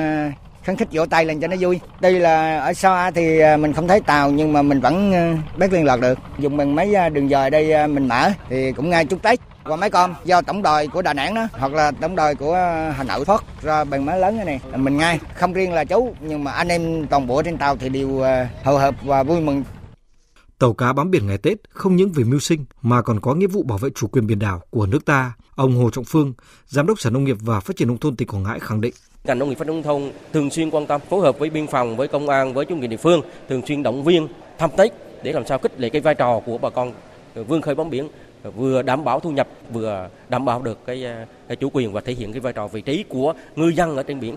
uh, khích vỗ tay lên cho nó vui đây là ở xa thì mình không thấy tàu nhưng mà mình vẫn bắt liên lạc được dùng bằng mấy đường dời đây mình mở thì cũng ngay chúc tết còn mấy con do tổng đài của Đà Nẵng đó hoặc là tổng đài của Hà Nội thoát ra bằng máy lớn này này mình ngay không riêng là chú nhưng mà anh em toàn bộ trên tàu thì đều hầu hợp và vui mừng Tàu cá bám biển ngày Tết không những vì mưu sinh mà còn có nghĩa vụ bảo vệ chủ quyền biển đảo của nước ta. Ông Hồ Trọng Phương, Giám đốc Sở Nông nghiệp và Phát triển Nông thôn tỉnh Quảng Ngãi khẳng định. Ngành nông nghiệp phát triển nông thôn thường xuyên quan tâm phối hợp với biên phòng, với công an, với chính quyền địa phương, thường xuyên động viên thăm Tết để làm sao kích lệ cái vai trò của bà con vươn khơi bám biển vừa đảm bảo thu nhập vừa đảm bảo được cái, ờ, cái chủ quyền và thể hiện cái vai trò vị trí của ngư dân ở trên biển.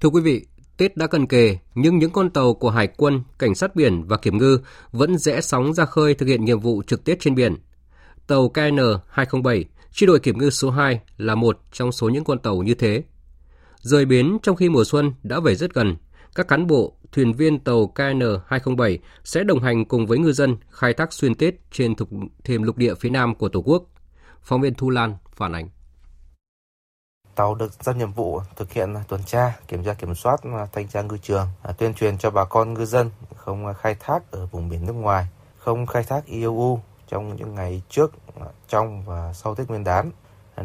Thưa quý vị, Tết đã gần kề, nhưng những con tàu của Hải quân, Cảnh sát biển và Kiểm ngư vẫn rẽ sóng ra khơi thực hiện nhiệm vụ trực tiếp trên biển. Tàu KN-207, chi đội Kiểm ngư số 2 là một trong số những con tàu như thế. Rời bến trong khi mùa xuân đã về rất gần, các cán bộ, thuyền viên tàu KN-207 sẽ đồng hành cùng với ngư dân khai thác xuyên Tết trên thục, thềm lục địa phía Nam của Tổ quốc. Phóng viên Thu Lan phản ánh. Tàu được giao nhiệm vụ thực hiện tuần tra, kiểm tra kiểm soát, à, thanh tra ngư trường, à, tuyên truyền cho bà con ngư dân không à, khai thác ở vùng biển nước ngoài, không khai thác IOU trong những ngày trước, trong và sau Tết Nguyên đán.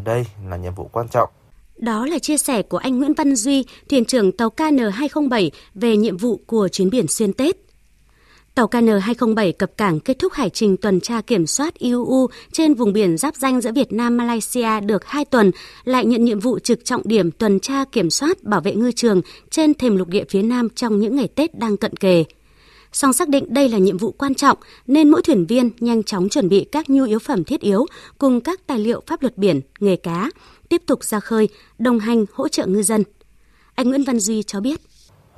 Đây là nhiệm vụ quan trọng đó là chia sẻ của anh Nguyễn Văn Duy, thuyền trưởng tàu KN207 về nhiệm vụ của chuyến biển xuyên Tết. Tàu KN207 cập cảng kết thúc hải trình tuần tra kiểm soát IUU trên vùng biển giáp danh giữa Việt Nam Malaysia được 2 tuần, lại nhận nhiệm vụ trực trọng điểm tuần tra kiểm soát bảo vệ ngư trường trên thềm lục địa phía Nam trong những ngày Tết đang cận kề. Song xác định đây là nhiệm vụ quan trọng nên mỗi thuyền viên nhanh chóng chuẩn bị các nhu yếu phẩm thiết yếu cùng các tài liệu pháp luật biển, nghề cá, tiếp tục ra khơi, đồng hành hỗ trợ ngư dân. Anh Nguyễn Văn Duy cho biết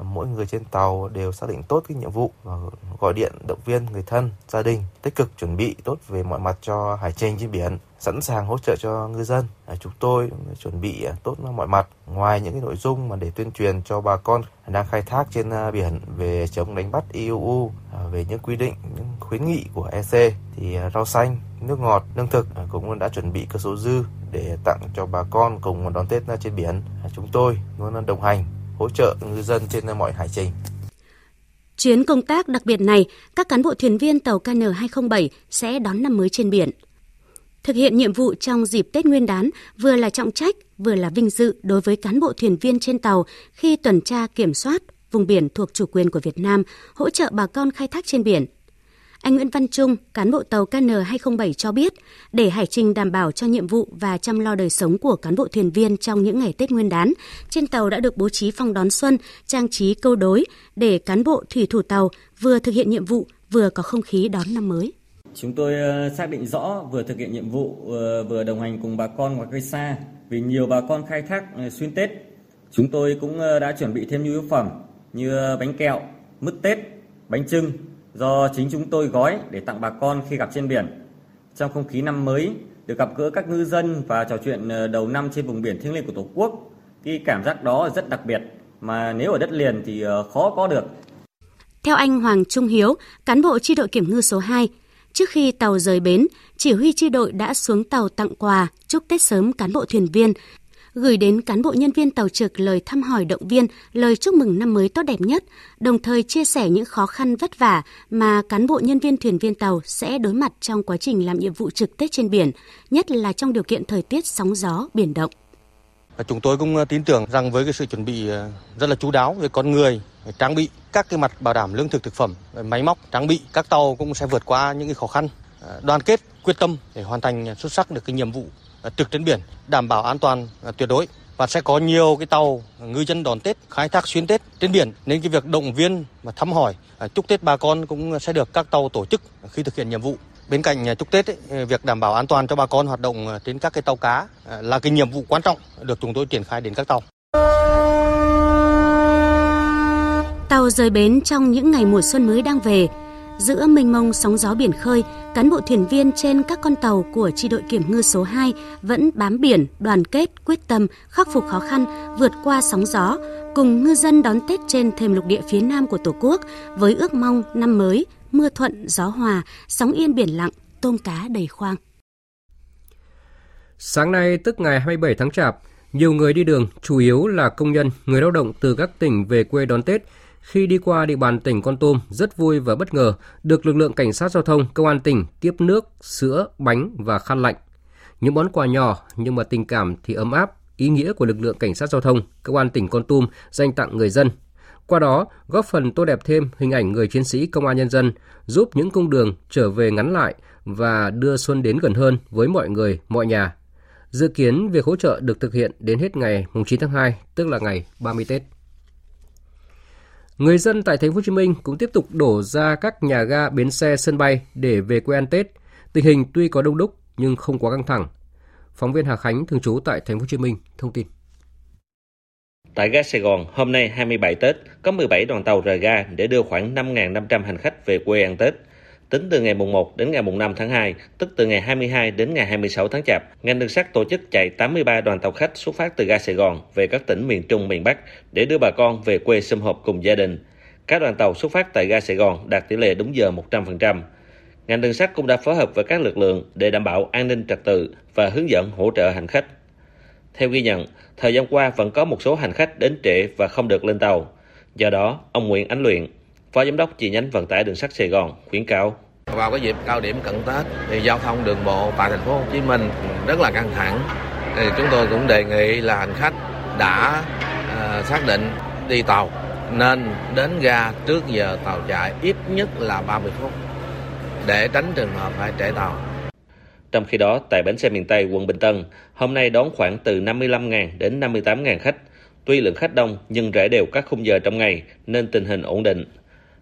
mỗi người trên tàu đều xác định tốt cái nhiệm vụ và gọi điện động viên người thân, gia đình tích cực chuẩn bị tốt về mọi mặt cho hải trình trên biển, sẵn sàng hỗ trợ cho ngư dân. Chúng tôi chuẩn bị à, tốt mọi mặt ngoài những cái nội dung mà để tuyên truyền cho bà con đang khai thác trên à, biển về chống đánh bắt IUU, à, về những quy định, những khuyến nghị của EC thì rau xanh, nước ngọt, lương thực cũng đã chuẩn bị cơ số dư để tặng cho bà con cùng đón Tết trên biển. Chúng tôi luôn đồng hành hỗ trợ ngư dân trên mọi hải trình. Chuyến công tác đặc biệt này, các cán bộ thuyền viên tàu KN207 sẽ đón năm mới trên biển. Thực hiện nhiệm vụ trong dịp Tết Nguyên đán vừa là trọng trách, vừa là vinh dự đối với cán bộ thuyền viên trên tàu khi tuần tra kiểm soát vùng biển thuộc chủ quyền của Việt Nam, hỗ trợ bà con khai thác trên biển – anh Nguyễn Văn Trung, cán bộ tàu KN207 cho biết, để hải trình đảm bảo cho nhiệm vụ và chăm lo đời sống của cán bộ thuyền viên trong những ngày Tết Nguyên đán, trên tàu đã được bố trí phòng đón xuân, trang trí câu đối để cán bộ thủy thủ tàu vừa thực hiện nhiệm vụ vừa có không khí đón năm mới. Chúng tôi ờ, xác định rõ vừa thực hiện nhiệm vụ ờ, vừa đồng hành cùng bà con ngoài cây xa vì nhiều bà con khai thác ờ, xuyên Tết. Chúng tôi cũng đã chuẩn bị thêm nhu yếu phẩm như bánh kẹo, mứt Tết, bánh trưng, do chính chúng tôi gói để tặng bà con khi gặp trên biển. Trong không khí năm mới, được gặp gỡ các ngư dân và trò chuyện ờ, đầu năm trên vùng biển thiêng liêng của Tổ quốc, cái cảm giác đó rất đặc biệt mà nếu ở đất liền thì ờ, khó có được. Theo anh Hoàng Trung Hiếu, cán bộ chi đội kiểm ngư số 2, trước khi tàu rời bến, chỉ huy chi đội đã xuống tàu tặng quà, chúc Tết sớm cán bộ thuyền viên, gửi đến cán bộ nhân viên tàu trực lời thăm hỏi động viên, lời chúc mừng năm mới tốt đẹp nhất, đồng thời chia sẻ những khó khăn vất vả mà cán bộ nhân viên thuyền viên tàu sẽ đối mặt trong quá trình làm nhiệm vụ trực Tết trên biển, nhất là trong điều kiện thời tiết sóng gió, biển động. À, chúng tôi cũng ờ, tin tưởng rằng với cái sự chuẩn bị ờ, rất là chú đáo về con người, trang bị các cái mặt bảo đảm lương thực thực phẩm, máy móc, trang bị các tàu cũng sẽ vượt qua những cái khó khăn, ờ, đoàn kết, quyết tâm để hoàn thành xuất sắc được cái nhiệm vụ À, trực trên biển đảm bảo an toàn à, tuyệt đối. Và sẽ có nhiều cái tàu ngư dân đón Tết khai thác xuyên Tết trên biển. Nên cái việc động viên và thăm hỏi à, chúc Tết bà con cũng sẽ được các tàu tổ chức khi thực hiện nhiệm vụ. Bên cạnh chúc Tết ấy, việc đảm bảo an toàn cho bà con hoạt động trên các cái tàu cá là cái nhiệm vụ quan trọng được chúng tôi triển khai đến các tàu. Tàu rời bến trong những ngày mùa xuân mới đang về, Giữa mênh mông sóng gió biển khơi, cán bộ thuyền viên trên các con tàu của chi đội kiểm ngư số 2 vẫn bám biển, đoàn kết, quyết tâm, khắc phục khó khăn, vượt qua sóng gió, cùng ngư dân đón Tết trên thềm lục địa phía Nam của Tổ quốc với ước mong năm mới, mưa thuận, gió hòa, sóng yên biển lặng, tôm cá đầy khoang. Sáng nay tức ngày 27 tháng Chạp, Nhiều người đi đường, chủ yếu là công nhân, người lao động từ các tỉnh về quê đón Tết, khi đi qua địa bàn tỉnh Con Tum rất vui và bất ngờ được lực lượng cảnh sát giao thông công an tỉnh tiếp nước, sữa, bánh và khăn lạnh. Những món quà nhỏ nhưng mà tình cảm thì ấm áp, ý nghĩa của lực lượng cảnh sát giao thông công an tỉnh Con Tum dành tặng người dân. Qua đó, góp phần tô đẹp thêm hình ảnh người chiến sĩ công an nhân dân, giúp những cung đường trở về ngắn lại và đưa xuân đến gần hơn với mọi người, mọi nhà. Dự kiến việc hỗ trợ được thực hiện đến hết ngày 9 tháng 2, tức là ngày 30 Tết. Người dân tại thành phố Hồ Chí Minh cũng tiếp tục đổ ra các nhà ga, bến xe, sân bay để về quê ăn Tết. Tình hình tuy có đông đúc nhưng không quá căng thẳng. Phóng viên Hà Khánh thường trú tại thành phố Hồ Chí Minh thông tin. Tại ga Sài Gòn, hôm nay 27 Tết, có 17 đoàn tàu rời ga để đưa khoảng 5.500 hành khách về quê ăn Tết. Tính từ ngày mùng 1 đến ngày mùng 5 tháng 2, tức từ ngày 22 đến ngày 26 tháng Chạp, ngành đường sắt tổ chức chạy 83 đoàn tàu khách xuất phát từ ga Sài Gòn về các tỉnh miền Trung, miền Bắc để đưa bà con về quê sum họp cùng gia đình. Các đoàn tàu xuất phát tại ga Sài Gòn đạt tỷ lệ đúng giờ 100%. Ngành đường sắt cũng đã phối hợp với các lực lượng để đảm bảo an ninh trật tự và hướng dẫn hỗ trợ hành khách. Theo ghi nhận, thời gian qua vẫn có một số hành khách đến trễ và không được lên tàu. Do đó, ông Nguyễn Ánh Luyện, Phó Giám đốc chi nhánh vận tải đường sắt Sài Gòn khuyến cáo vào cái dịp cao điểm cận Tết thì giao thông đường bộ tại thành phố Hồ Chí Minh rất là căng thẳng. Thì chúng tôi cũng đề nghị là hành khách đã uh, xác định đi tàu nên đến ga trước giờ tàu chạy ít nhất là 30 phút để tránh trường hợp phải trễ tàu. Trong khi đó, tại bến xe miền Tây quận Bình Tân, hôm nay đón khoảng từ 55.000 đến 58.000 khách. Tuy lượng khách đông nhưng rẽ đều các khung giờ trong ngày nên tình hình ổn định.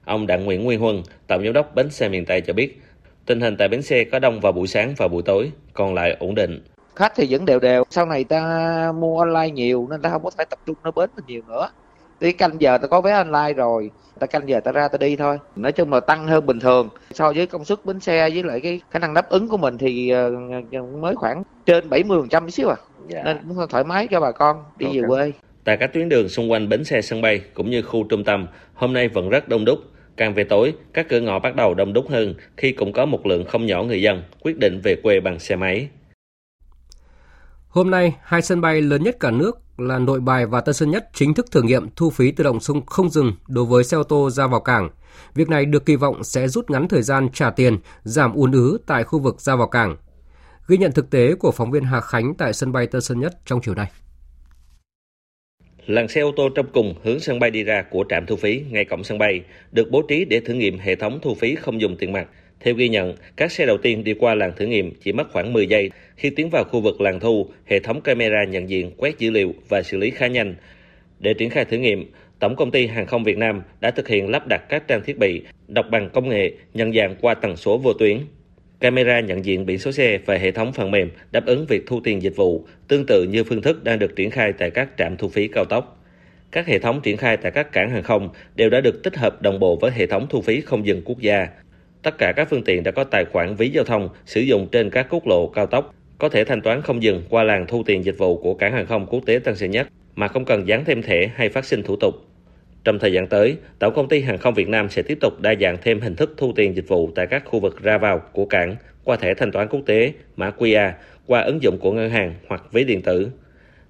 Ông Đặng Nguyễn Nguyên Huân, tổng giám đốc bến xe miền Tây cho biết, tình hình tại bến xe có đông vào buổi sáng và buổi tối, còn lại ổn định. Khách thì vẫn đều đều, sau này ta mua online nhiều nên ta không có thể tập trung ở bến nhiều nữa. Tí canh giờ ta có vé online rồi, ta canh giờ ta ra ta đi thôi. Nói chung là tăng hơn bình thường. So với công suất bến xe với lại cái khả năng đáp ứng của mình thì ờ, mới khoảng trên 70% tí xíu à. Dạ. Nên cũng thoải mái cho bà con đi okay. về quê. Tại các tuyến đường xung quanh bến xe sân bay cũng như khu trung tâm, hôm nay vẫn rất đông đúc. Càng về tối, các cửa ngõ bắt đầu đông đúc hơn khi cũng có một lượng không nhỏ người dân quyết định về quê bằng xe máy. Hôm nay, hai sân bay lớn nhất cả nước là Nội Bài và Tân Sơn Nhất chính thức thử nghiệm thu phí tự động sung không dừng đối với xe ô tô ra vào cảng. Việc này được kỳ vọng sẽ rút ngắn thời gian trả tiền, giảm ùn ứ tại khu vực ra vào cảng. Ghi nhận thực tế của phóng viên Hà Khánh tại sân bay Tân Sơn Nhất trong chiều nay. Làn xe ô tô trong cùng hướng sân bay đi ra của trạm thu phí ngay cổng sân bay được bố trí để thử nghiệm hệ thống thu phí không dùng tiền mặt. Theo ghi nhận, các xe đầu tiên đi qua làn thử nghiệm chỉ mất khoảng 10 giây. Khi tiến vào khu vực làn thu, hệ thống camera nhận diện, quét dữ liệu và xử lý khá nhanh. Để triển khai thử nghiệm, Tổng công ty Hàng không Việt Nam đã thực hiện lắp đặt các trang thiết bị đọc bằng công nghệ nhận dạng qua tần số vô tuyến. Camera nhận diện biển số xe và hệ thống phần mềm đáp ứng việc thu tiền dịch vụ, tương tự như phương thức đang được triển khai tại các trạm thu phí cao tốc. Các hệ thống triển khai tại các cảng hàng không đều đã được tích hợp đồng bộ với hệ thống thu phí không dừng quốc gia. Tất cả các phương tiện đã có tài khoản ví giao thông sử dụng trên các quốc lộ cao tốc, có thể thanh toán không dừng qua làn thu tiền dịch vụ của cảng hàng không quốc tế Tân Sơn Nhất mà không cần dán thêm thẻ hay phát sinh thủ tục. Trong thời gian tới, Tổng công ty Hàng không Việt Nam sẽ tiếp tục đa dạng thêm hình thức thu tiền dịch vụ tại các khu vực ra vào của cảng qua thẻ thanh toán quốc tế, mã QR, qua ứng dụng của ngân hàng hoặc ví điện tử.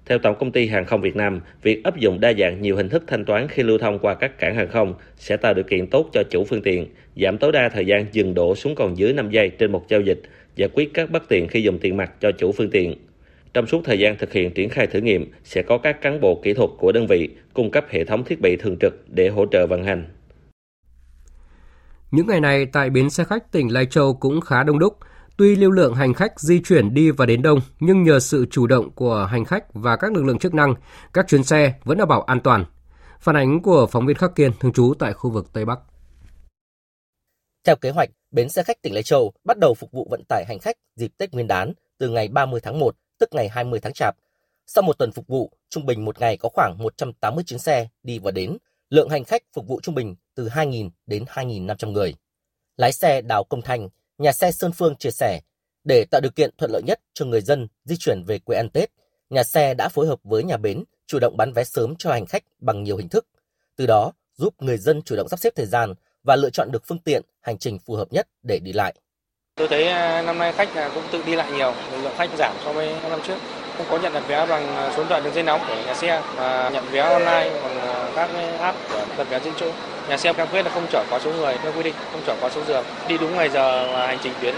Theo Tổng công ty Hàng không Việt Nam, việc áp dụng đa dạng nhiều hình thức thanh toán khi lưu thông qua các cảng hàng không sẽ tạo điều kiện tốt cho chủ phương tiện, giảm tối đa thời gian dừng đổ xuống còn dưới 5 giây trên một giao dịch, giải quyết các bất tiện khi dùng tiền mặt cho chủ phương tiện. Trong suốt thời gian thực hiện triển khai thử nghiệm, sẽ có các cán bộ kỹ thuật của đơn vị cung cấp hệ thống thiết bị thường trực để hỗ trợ vận hành. Những ngày này tại bến xe khách tỉnh Lai Châu cũng khá đông đúc. Tuy lưu lượng hành khách di chuyển đi và đến đông, nhưng nhờ sự chủ động của hành khách và các lực lượng chức năng, các chuyến xe vẫn đảm bảo an toàn. Phản ánh của phóng viên Khắc Kiên thường trú tại khu vực Tây Bắc. Theo kế hoạch, bến xe khách tỉnh Lai Châu bắt đầu phục vụ vận tải hành khách dịp Tết Nguyên đán từ ngày 30 tháng 1 tức ngày 20 tháng Chạp. Sau một tuần phục vụ, trung bình một ngày có khoảng 180 chuyến xe đi và đến, lượng hành khách phục vụ trung bình từ 2.000 đến 2.500 người. Lái xe Đào Công Thành, nhà xe Sơn Phương chia sẻ, để tạo điều kiện thuận lợi nhất cho người dân di chuyển về quê ăn Tết, nhà xe đã phối hợp với nhà bến chủ động bán vé sớm cho hành khách bằng nhiều hình thức. Từ đó, giúp người dân chủ động sắp xếp thời gian và lựa chọn được phương tiện, hành trình phù hợp nhất để đi lại. Tôi thấy à, năm nay khách à, cũng tự đi lại nhiều, lượng khách giảm so với năm trước. Không có nhận đặt vé bằng à, số điện thoại đường dây nóng của nhà xe và nhận vé online bằng các app của đặt vé trên chỗ. Nhà xe cam kết là không chở quá số người theo quy định, không chở quá số giường, đi đúng ngày giờ và hành trình tuyến.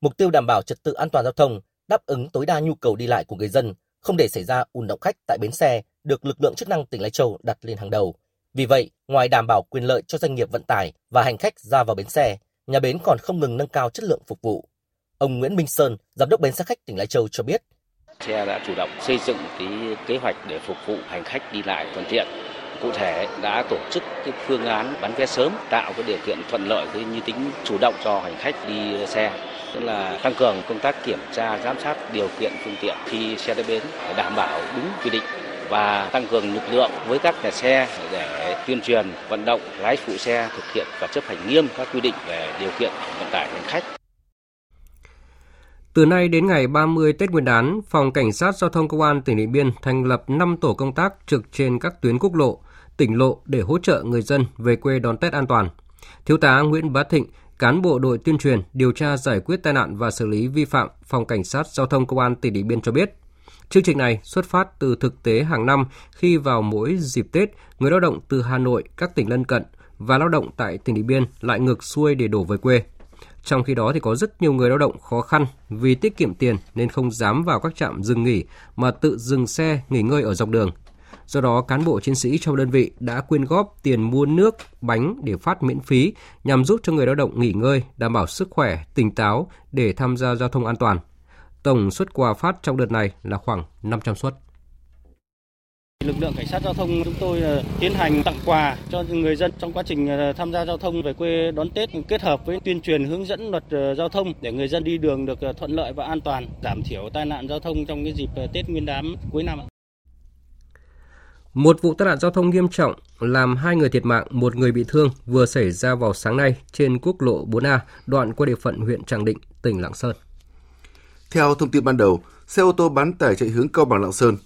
Mục tiêu đảm bảo trật tự an toàn giao thông, đáp ứng tối đa nhu cầu đi lại của người dân, không để xảy ra ùn động khách tại bến xe được lực lượng chức năng tỉnh Lai Châu đặt lên hàng đầu. Vì vậy, ngoài đảm bảo quyền lợi cho doanh nghiệp vận tải và hành khách ra vào bến xe, nhà bến còn không ngừng nâng cao chất lượng phục vụ. Ông Nguyễn Minh Sơn, giám đốc bến xe khách tỉnh Lai Châu cho biết, xe đã chủ động xây dựng cái kế hoạch để phục vụ hành khách đi lại thuận tiện. Cụ thể đã tổ chức cái phương án bán vé sớm tạo cái điều kiện thuận lợi cái như tính chủ động cho hành khách đi xe tức là tăng cường công tác kiểm tra giám sát điều kiện phương tiện khi xe đến bến để đảm bảo đúng quy định và tăng cường lực lượng với các nhà xe để tuyên truyền vận động lái phụ xe thực hiện và chấp hành nghiêm các quy định về điều kiện vận tải hành khách. Từ nay đến ngày 30 Tết Nguyên đán, Phòng Cảnh sát Giao thông Công an tỉnh Điện Biên thành lập 5 tổ công tác trực trên các tuyến quốc lộ, tỉnh lộ để hỗ trợ người dân về quê đón Tết an toàn. Thiếu tá Nguyễn Bá Thịnh, cán bộ đội tuyên truyền, điều tra giải quyết tai nạn và xử lý vi phạm Phòng Cảnh sát Giao thông Công an tỉnh Điện Biên cho biết, chương trình này xuất phát từ thực tế hàng năm khi vào mỗi dịp Tết, người lao động từ Hà Nội, các tỉnh lân cận và lao động tại tỉnh Điện Biên lại ngược xuôi để đổ về quê. Trong khi đó thì có rất nhiều người lao động khó khăn vì tiết kiệm tiền nên không dám vào các trạm dừng nghỉ mà tự dừng xe nghỉ ngơi ở dọc đường. Do đó, cán bộ chiến sĩ trong đơn vị đã quyên góp tiền mua nước, bánh để phát miễn phí nhằm giúp cho người lao động nghỉ ngơi, đảm bảo sức khỏe, tỉnh táo để tham gia giao thông an toàn. Tổng suất quà phát trong đợt này là khoảng 500 suất. Lực lượng cảnh sát giao thông chúng tôi ờ, tiến hành tặng quà cho người dân trong quá trình ờ, tham gia giao thông về quê đón Tết kết hợp với tuyên truyền hướng dẫn luật ờ, giao thông để người dân đi đường được thuận lợi và an toàn, giảm thiểu tai nạn giao thông trong cái dịp Tết Nguyên đán cuối năm. Một vụ tai nạn giao thông nghiêm trọng làm hai người thiệt mạng, một người bị thương vừa xảy ra vào sáng nay trên quốc lộ 4A, đoạn qua địa phận huyện Tràng Định, tỉnh Lạng Sơn. Theo thông tin ban đầu, xe ô tô bán tải chạy hướng Cao Bằng Lạng Sơn.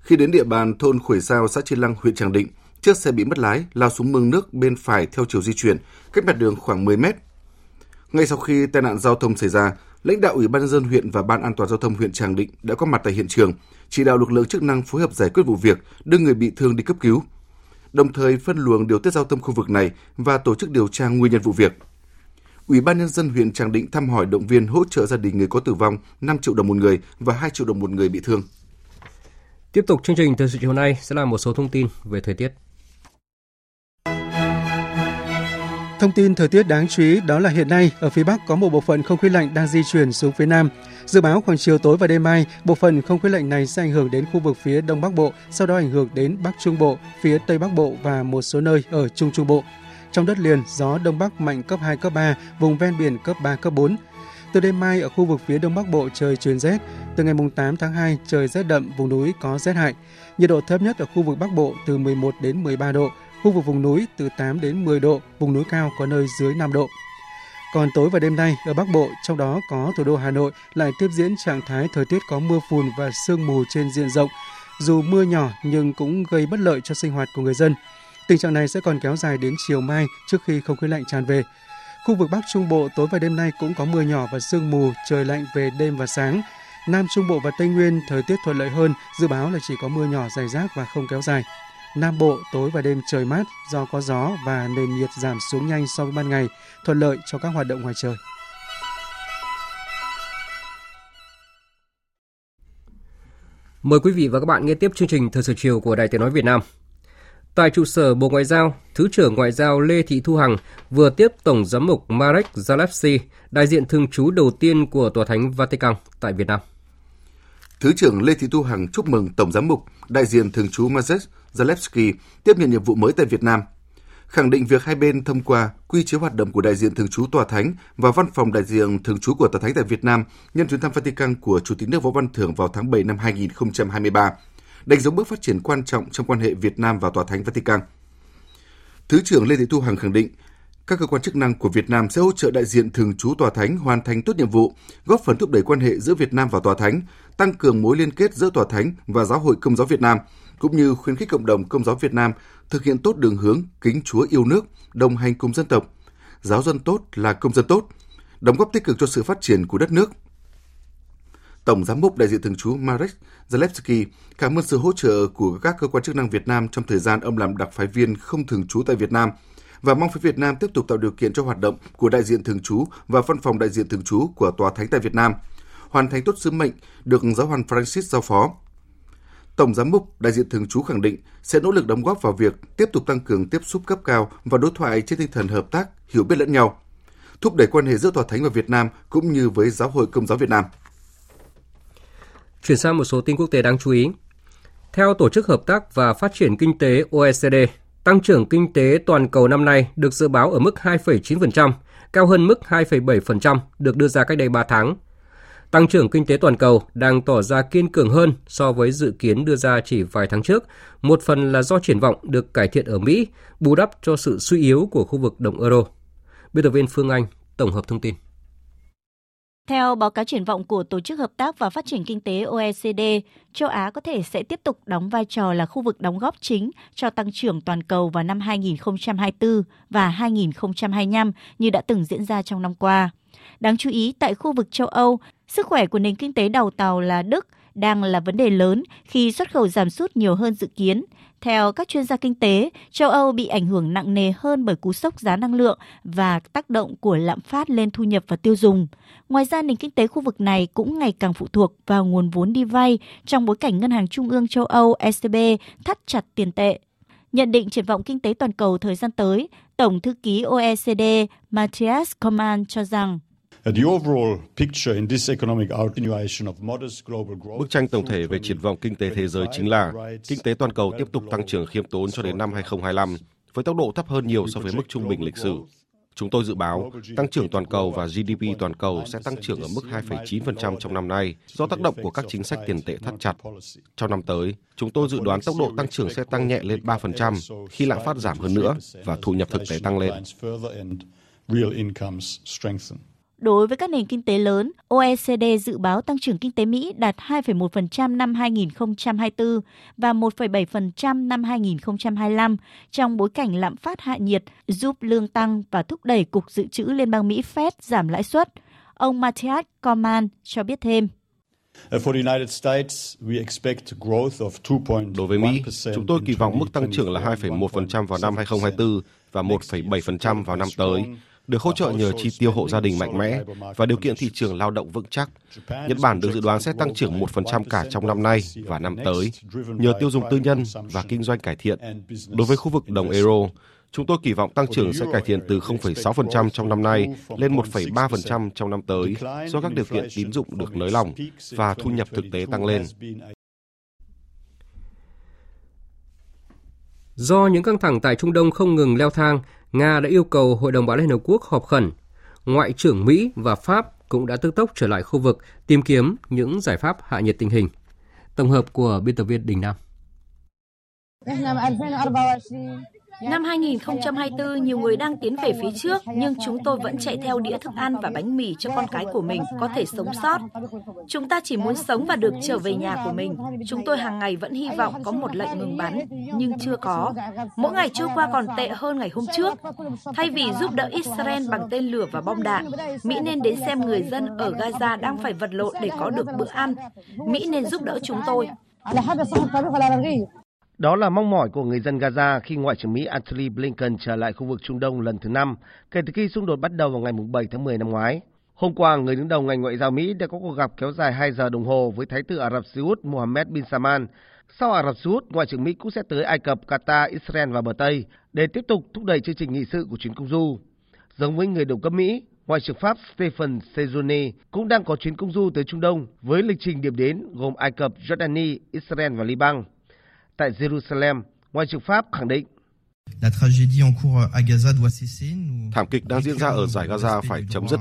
Khi đến địa bàn thôn Khuổi Sao, xã Chi Lăng, huyện Tràng Định, chiếc xe bị mất lái, lao xuống mương nước bên phải theo chiều di chuyển, cách mặt đường khoảng 10 mét. Ngay sau khi tai nạn giao thông xảy ra, lãnh đạo Ủy ban nhân dân huyện và Ban an toàn giao thông huyện Tràng Định đã có mặt tại hiện trường, chỉ đạo lực lượng chức năng phối hợp giải quyết vụ việc, đưa người bị thương đi cấp cứu. Đồng thời phân luồng điều tiết giao thông khu vực này và tổ chức điều tra nguyên nhân vụ việc. Ủy ban nhân dân huyện Tràng Định thăm hỏi động viên hỗ trợ gia đình người có tử vong 5 triệu đồng một người và 2 triệu đồng một người bị thương. Tiếp tục chương trình từ sự chiều nay sẽ là một số thông tin về thời tiết. Thông tin thời tiết đáng chú ý đó là hiện nay ở phía Bắc có một bộ phận không khí lạnh đang di chuyển xuống phía Nam. Dự báo khoảng chiều tối và đêm mai, bộ phận không khí lạnh này sẽ ảnh hưởng đến khu vực phía Đông Bắc Bộ, sau đó ảnh hưởng đến Bắc Trung Bộ, phía Tây Bắc Bộ và một số nơi ở Trung Trung Bộ. Trong đất liền, gió Đông Bắc mạnh cấp 2, cấp 3, vùng ven biển cấp 3, cấp 4. Từ đêm mai ở khu vực phía Đông Bắc Bộ trời chuyển rét. Từ ngày 8 tháng 2 trời rét đậm, vùng núi có rét hại. Nhiệt độ thấp nhất ở khu vực Bắc Bộ từ 11 đến 13 độ, khu vực vùng núi từ 8 đến 10 độ, vùng núi cao có nơi dưới 5 độ. Còn tối và đêm nay ở Bắc Bộ, trong đó có thủ đô Hà Nội lại tiếp diễn trạng thái thời tiết có mưa phùn và sương mù trên diện rộng. Dù mưa nhỏ nhưng cũng gây bất lợi cho sinh hoạt của người dân. Tình trạng này sẽ còn kéo dài đến chiều mai trước khi không khí lạnh tràn về. Khu vực Bắc Trung Bộ tối và đêm nay cũng có mưa nhỏ và sương mù, trời lạnh về đêm và sáng. Nam Trung Bộ và Tây Nguyên thời tiết thuận lợi hơn, dự báo là chỉ có mưa nhỏ rải rác và không kéo dài. Nam Bộ tối và đêm trời mát do có gió và nền nhiệt giảm xuống nhanh so với ban ngày, thuận lợi cho các hoạt động ngoài trời. Mời quý vị và các bạn nghe tiếp chương trình Thời sự chiều của Đài Tiếng Nói Việt Nam. Tại trụ sở Bộ Ngoại giao, Thứ trưởng Ngoại giao Lê Thị Thu Hằng vừa tiếp Tổng giám mục Marek Zalewski, đại diện thường trú đầu tiên của Tòa Thánh Vatican tại Việt Nam. Thứ trưởng Lê Thị Thu Hằng chúc mừng Tổng giám mục, đại diện thường trú Marek Zalewski tiếp nhận nhiệm vụ mới tại Việt Nam, khẳng định việc hai bên thông qua quy chế hoạt động của đại diện thường trú Tòa Thánh và văn phòng đại diện thường trú của Tòa Thánh tại Việt Nam nhân chuyến thăm Vatican của Chủ tịch nước Võ Văn Thưởng vào tháng 7 năm 2023 đánh dấu bước phát triển quan trọng trong quan hệ Việt Nam và Tòa Thánh Vatican. Thứ trưởng Lê Thị Thu Hằng khẳng định, các cơ quan chức năng của Việt Nam sẽ hỗ trợ đại diện thường trú Tòa Thánh hoàn thành tốt nhiệm vụ, góp phần thúc đẩy quan hệ giữa Việt Nam và Tòa Thánh, tăng cường mối liên kết giữa Tòa Thánh và Giáo hội Công giáo Việt Nam, cũng như khuyến khích cộng đồng Công giáo Việt Nam thực hiện tốt đường hướng kính Chúa yêu nước, đồng hành cùng dân tộc. Giáo dân tốt là công dân tốt, đóng góp tích cực cho sự phát triển của đất nước. Tổng Giám mục đại diện thường trú Marek Zalewski cảm ơn sự hỗ trợ của các cơ quan chức năng Việt Nam trong thời gian ông làm đặc phái viên không thường trú tại Việt Nam và mong phía Việt Nam tiếp tục tạo điều kiện cho hoạt động của đại diện thường trú và văn phòng đại diện thường trú của Tòa Thánh tại Việt Nam, hoàn thành tốt sứ mệnh được Giáo hoàng Francis giao phó. Tổng Giám mục đại diện thường trú khẳng định sẽ nỗ lực đóng góp vào việc tiếp tục tăng cường tiếp xúc cấp cao và đối thoại trên tinh thần hợp tác, hiểu biết lẫn nhau, thúc đẩy quan hệ giữa Tòa Thánh và Việt Nam cũng như với Giáo hội Công giáo Việt Nam. Chuyển sang một số tin quốc tế đáng chú ý. Theo Tổ chức Hợp tác và Phát triển Kinh tế OECD, tăng trưởng kinh tế toàn cầu năm nay được dự báo ở mức 2,9%, cao hơn mức 2,7% được đưa ra cách đây 3 tháng. Tăng trưởng kinh tế toàn cầu đang tỏ ra kiên cường hơn so với dự kiến đưa ra chỉ vài tháng trước, một phần là do triển vọng được cải thiện ở Mỹ, bù đắp cho sự suy yếu của khu vực đồng euro. Biên tập viên Phương Anh tổng hợp thông tin. Theo báo cáo triển vọng của Tổ chức Hợp tác và Phát triển Kinh tế OECD, châu Á có thể sẽ tiếp tục đóng vai trò là khu vực đóng góp chính cho tăng trưởng toàn cầu vào năm 2024 và 2025 như đã từng diễn ra trong năm qua. Đáng chú ý, tại khu vực châu Âu, sức khỏe của nền kinh tế đầu tàu là Đức đang là vấn đề lớn khi xuất khẩu giảm sút nhiều hơn dự kiến. Theo các chuyên gia kinh tế, châu Âu bị ảnh hưởng nặng nề hơn bởi cú sốc giá năng lượng và tác động của lạm phát lên thu nhập và tiêu dùng. Ngoài ra, nền kinh tế khu vực này cũng ngày càng phụ thuộc vào nguồn vốn đi vay trong bối cảnh Ngân hàng Trung ương châu Âu ECB thắt chặt tiền tệ. Nhận định triển vọng kinh tế toàn cầu thời gian tới, Tổng thư ký OECD Matthias Koman cho rằng Bức tranh tổng thể về triển vọng kinh tế thế giới chính là kinh tế toàn cầu tiếp tục tăng trưởng khiêm tốn cho đến năm 2025 với tốc độ thấp hơn nhiều so với mức trung bình lịch sử. Chúng tôi dự báo tăng trưởng toàn cầu và GDP toàn cầu sẽ tăng trưởng ở mức 2,9% trong năm nay do tác động của các chính sách tiền tệ thắt chặt. Trong năm tới, chúng tôi dự đoán tốc độ tăng trưởng sẽ tăng nhẹ lên 3% khi lạm phát giảm hơn nữa và thu nhập thực tế tăng lên. Đối với các nền kinh tế lớn, OECD dự báo tăng trưởng kinh tế Mỹ đạt 2,1% năm 2024 và 1,7% năm 2025 trong bối cảnh lạm phát hạ nhiệt giúp lương tăng và thúc đẩy Cục Dự trữ Liên bang Mỹ Fed giảm lãi suất. Ông Matthias Coman cho biết thêm. Đối với Mỹ, chúng tôi kỳ vọng mức tăng trưởng là 2,1% vào năm 2024 và 1,7% vào năm tới được hỗ trợ nhờ chi tiêu hộ gia đình mạnh mẽ và điều kiện thị trường lao động vững chắc. Nhật Bản được dự đoán sẽ tăng trưởng 1% cả trong năm nay và năm tới, nhờ tiêu dùng tư nhân và kinh doanh cải thiện. Đối với khu vực đồng euro, chúng tôi kỳ vọng tăng trưởng sẽ cải thiện từ 0,6% trong năm nay lên 1,3% trong năm tới do các điều kiện tín dụng được nới lỏng và thu nhập thực tế tăng lên. Do những căng thẳng tại Trung Đông không ngừng leo thang, Nga đã yêu cầu Hội đồng Bảo an Liên Hợp Quốc họp khẩn. Ngoại trưởng Mỹ và Pháp cũng đã tức tốc trở lại khu vực tìm kiếm những giải pháp hạ nhiệt tình hình. Tổng hợp của biên tập viên Đình Nam. Năm 2024, nhiều người đang tiến về phía trước, nhưng chúng tôi vẫn chạy theo đĩa thức ăn và bánh mì cho con cái của mình có thể sống sót. Chúng ta chỉ muốn sống và được trở về nhà của mình. Chúng tôi hàng ngày vẫn hy vọng có một lệnh ngừng bắn, nhưng chưa có. Mỗi ngày trôi qua còn tệ hơn ngày hôm trước. Thay vì giúp đỡ Israel bằng tên lửa và bom đạn, Mỹ nên đến xem người dân ở Gaza đang phải vật lộn để có được bữa ăn. Mỹ nên giúp đỡ chúng tôi. Đó là mong mỏi của người dân Gaza khi Ngoại trưởng Mỹ Antony Blinken trở lại khu vực Trung Đông lần thứ năm kể từ khi xung đột bắt đầu vào ngày 7 tháng 10 năm ngoái. Hôm qua, người đứng đầu ngành ngoại giao Mỹ đã có cuộc gặp kéo dài 2 giờ đồng hồ với Thái tử Ả Rập Xê Út Mohammed bin Salman. Sau Ả Rập Xê Út, Ngoại trưởng Mỹ cũng sẽ tới Ai Cập, Qatar, Israel và bờ Tây để tiếp tục thúc đẩy chương trình nghị sự của chuyến công du. Giống với người đồng cấp Mỹ, Ngoại trưởng Pháp Stephen Sejourne cũng đang có chuyến công du tới Trung Đông với lịch trình điểm đến gồm Ai Cập, Jordani, Israel và Liban. Tại Jerusalem, Ngoại trưởng Pháp khẳng định Thảm kịch đang diễn ra ở giải Gaza phải chấm dứt.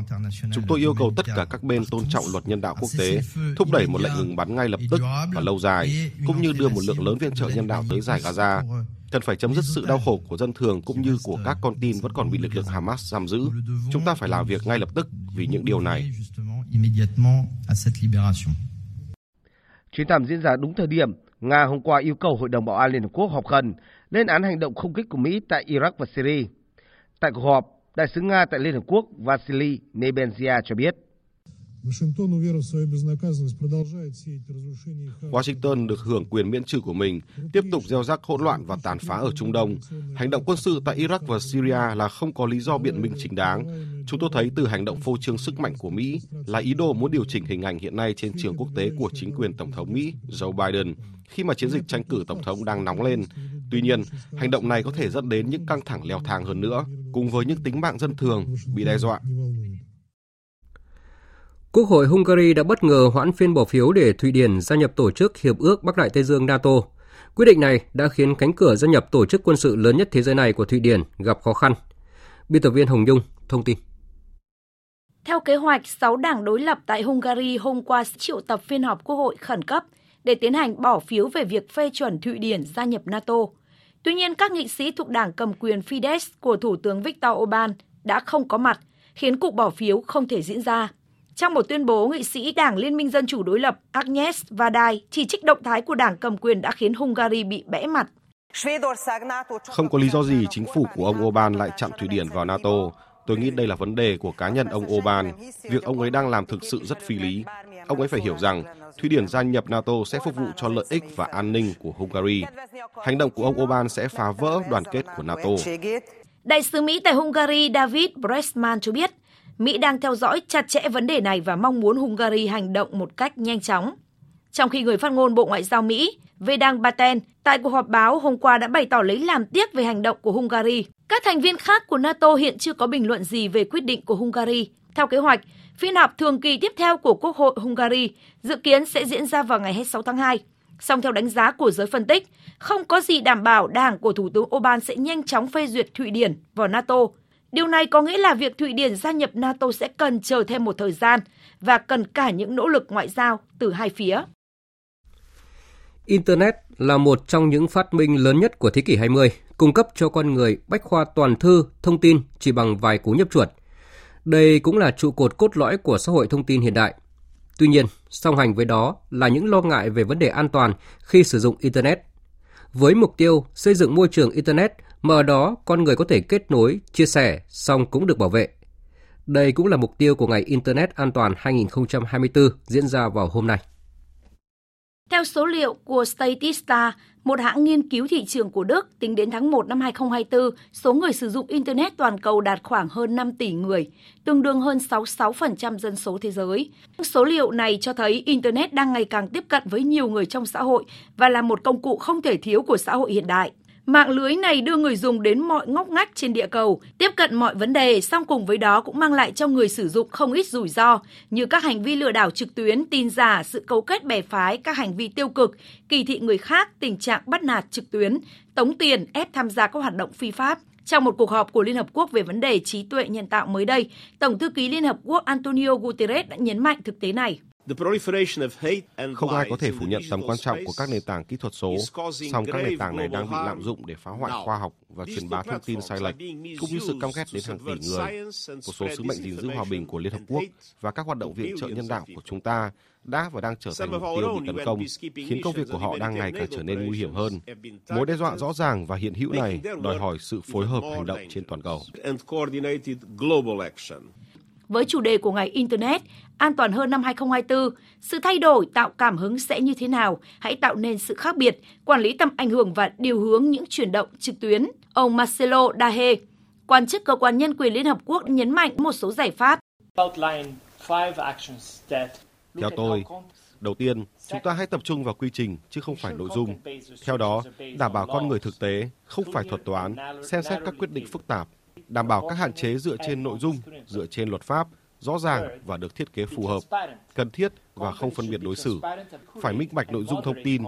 Chúng tôi yêu cầu tất cả các bên tôn trọng luật nhân đạo quốc tế, thúc đẩy một lệnh ngừng bắn ngay lập tức và lâu dài, cũng như đưa một lượng lớn viện trợ nhân đạo tới giải Gaza. Cần phải chấm dứt sự đau khổ của dân thường cũng như của các con tin vẫn còn bị lực lượng Hamas giam giữ. Chúng ta phải làm việc ngay lập tức vì những điều này. Chuyến thăm diễn ra đúng thời điểm Nga hôm qua yêu cầu Hội đồng Bảo an Liên Hợp Quốc họp khẩn lên án hành động không kích của Mỹ tại Iraq và Syria. Tại cuộc họp, Đại sứ Nga tại Liên Hợp Quốc Vasily Nebenzia cho biết. Washington được hưởng quyền miễn trừ của mình, tiếp tục gieo rắc hỗn loạn và tàn phá ở Trung Đông. Hành động quân sự tại Iraq và Syria là không có lý do biện minh chính đáng. Chúng tôi thấy từ hành động phô trương sức mạnh của Mỹ là ý đồ muốn điều chỉnh hình ảnh hiện nay trên trường quốc tế của chính quyền Tổng thống Mỹ Joe Biden khi mà chiến dịch tranh cử Tổng thống đang nóng lên. Tuy nhiên, hành động này có thể dẫn đến những căng thẳng leo thang hơn nữa, cùng với những tính mạng dân thường bị đe dọa. Quốc hội Hungary đã bất ngờ hoãn phiên bỏ phiếu để Thụy Điển gia nhập tổ chức Hiệp ước Bắc Đại Tây Dương NATO. Quyết định này đã khiến cánh cửa gia nhập tổ chức quân sự lớn nhất thế giới này của Thụy Điển gặp khó khăn. Biên tập viên Hồng Nhung thông tin. Theo kế hoạch, 6 đảng đối lập tại Hungary hôm qua triệu tập phiên họp quốc hội khẩn cấp để tiến hành bỏ phiếu về việc phê chuẩn Thụy Điển gia nhập NATO. Tuy nhiên, các nghị sĩ thuộc đảng cầm quyền Fidesz của Thủ tướng Viktor Orbán đã không có mặt, khiến cuộc bỏ phiếu không thể diễn ra. Trong một tuyên bố, nghị sĩ Đảng Liên minh Dân chủ đối lập Agnes Vadai chỉ trích động thái của đảng cầm quyền đã khiến Hungary bị bẽ mặt. Không có lý do gì chính phủ của ông Orbán lại chặn Thụy Điển vào NATO. Tôi nghĩ đây là vấn đề của cá nhân ông Orbán. Việc ông ấy đang làm thực sự rất phi lý. Ông ấy phải hiểu rằng Thụy Điển gia nhập NATO sẽ phục vụ cho lợi ích và an ninh của Hungary. Hành động của ông Orbán sẽ phá vỡ đoàn kết của NATO. Đại sứ Mỹ tại Hungary David Bressman cho biết, Mỹ đang theo dõi chặt chẽ vấn đề này và mong muốn Hungary hành động một cách nhanh chóng. Trong khi người phát ngôn Bộ Ngoại giao Mỹ Vedang Patel tại cuộc họp báo hôm qua đã bày tỏ lấy làm tiếc về hành động của Hungary. Các thành viên khác của NATO hiện chưa có bình luận gì về quyết định của Hungary. Theo kế hoạch, phiên họp thường kỳ tiếp theo của Quốc hội Hungary dự kiến sẽ diễn ra vào ngày 26 tháng 2. Song theo đánh giá của giới phân tích, không có gì đảm bảo đảng của Thủ tướng Orbán sẽ nhanh chóng phê duyệt Thụy Điển vào NATO Điều này có nghĩa là việc Thụy Điển gia nhập NATO sẽ cần chờ thêm một thời gian và cần cả những nỗ lực ngoại giao từ hai phía. Internet là một trong những phát minh lớn nhất của thế kỷ 20, cung cấp cho con người bách khoa toàn thư, thông tin chỉ bằng vài cú nhấp chuột. Đây cũng là trụ cột cốt lõi của xã hội thông tin hiện đại. Tuy nhiên, song hành với đó là những lo ngại về vấn đề an toàn khi sử dụng Internet. Với mục tiêu xây dựng môi trường Internet mà ở đó con người có thể kết nối, chia sẻ, song cũng được bảo vệ. Đây cũng là mục tiêu của Ngày Internet An toàn 2024 diễn ra vào hôm nay. Theo số liệu của Statista, một hãng nghiên cứu thị trường của Đức, tính đến tháng 1 năm 2024, số người sử dụng Internet toàn cầu đạt khoảng hơn 5 tỷ người, tương đương hơn 66% dân số thế giới. Số liệu này cho thấy Internet đang ngày càng tiếp cận với nhiều người trong xã hội và là một công cụ không thể thiếu của xã hội hiện đại. Mạng lưới này đưa người dùng đến mọi ngóc ngách trên địa cầu, tiếp cận mọi vấn đề, song cùng với đó cũng mang lại cho người sử dụng không ít rủi ro như các hành vi lừa đảo trực tuyến, tin giả, sự cấu kết bè phái, các hành vi tiêu cực, kỳ thị người khác, tình trạng bắt nạt trực tuyến, tống tiền, ép tham gia các hoạt động phi pháp. Trong một cuộc họp của Liên Hợp Quốc về vấn đề trí tuệ nhân tạo mới đây, Tổng thư ký Liên Hợp Quốc Antonio Guterres đã nhấn mạnh thực tế này. Không ai có thể phủ nhận tầm quan trọng của các nền tảng kỹ thuật số, song các nền tảng này đang bị lạm dụng để phá hoại khoa học và truyền bá thông tin sai lệch, cũng như sự căm ghét đến hàng tỷ người. Một số sứ mệnh gìn giữ hòa bình của Liên Hợp Quốc và các hoạt động viện trợ nhân đạo của chúng ta đã và đang trở thành mục tiêu bị tấn công, khiến công việc của họ đang ngày càng trở nên nguy hiểm hơn. Mối đe dọa rõ ràng và hiện hữu này đòi hỏi sự phối hợp hành động trên toàn cầu. Với chủ đề của ngày Internet, an toàn hơn năm 2024, sự thay đổi tạo cảm hứng sẽ như thế nào? Hãy tạo nên sự khác biệt, quản lý tầm ảnh hưởng và điều hướng những chuyển động trực tuyến. Ông Marcelo Dahe, quan chức cơ quan nhân quyền Liên Hợp Quốc nhấn mạnh một số giải pháp. Theo tôi, đầu tiên, chúng ta hãy tập trung vào quy trình chứ không phải nội dung. Theo đó, đảm bảo con người thực tế, không phải thuật toán, xem xét các quyết định phức tạp đảm bảo các hạn chế dựa trên nội dung, dựa trên luật pháp, rõ ràng và được thiết kế phù hợp, cần thiết và không phân biệt đối xử, phải minh bạch nội dung thông tin.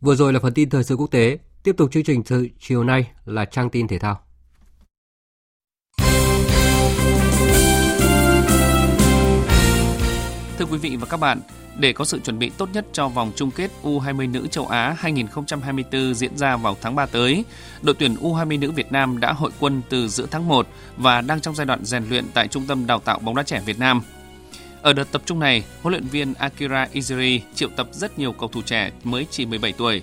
Vừa rồi là phần tin thời sự quốc tế, tiếp tục chương trình từ chiều nay là trang tin thể thao. Thưa quý vị và các bạn, để có sự chuẩn bị tốt nhất cho vòng chung kết U20 nữ châu Á 2024 diễn ra vào tháng 3 tới, đội tuyển U20 nữ Việt Nam đã hội quân từ giữa tháng 1 và đang trong giai đoạn rèn luyện tại Trung tâm Đào tạo bóng đá trẻ Việt Nam. Ở đợt tập trung này, huấn luyện viên Akira Izuri triệu tập rất nhiều cầu thủ trẻ mới chỉ 17 tuổi.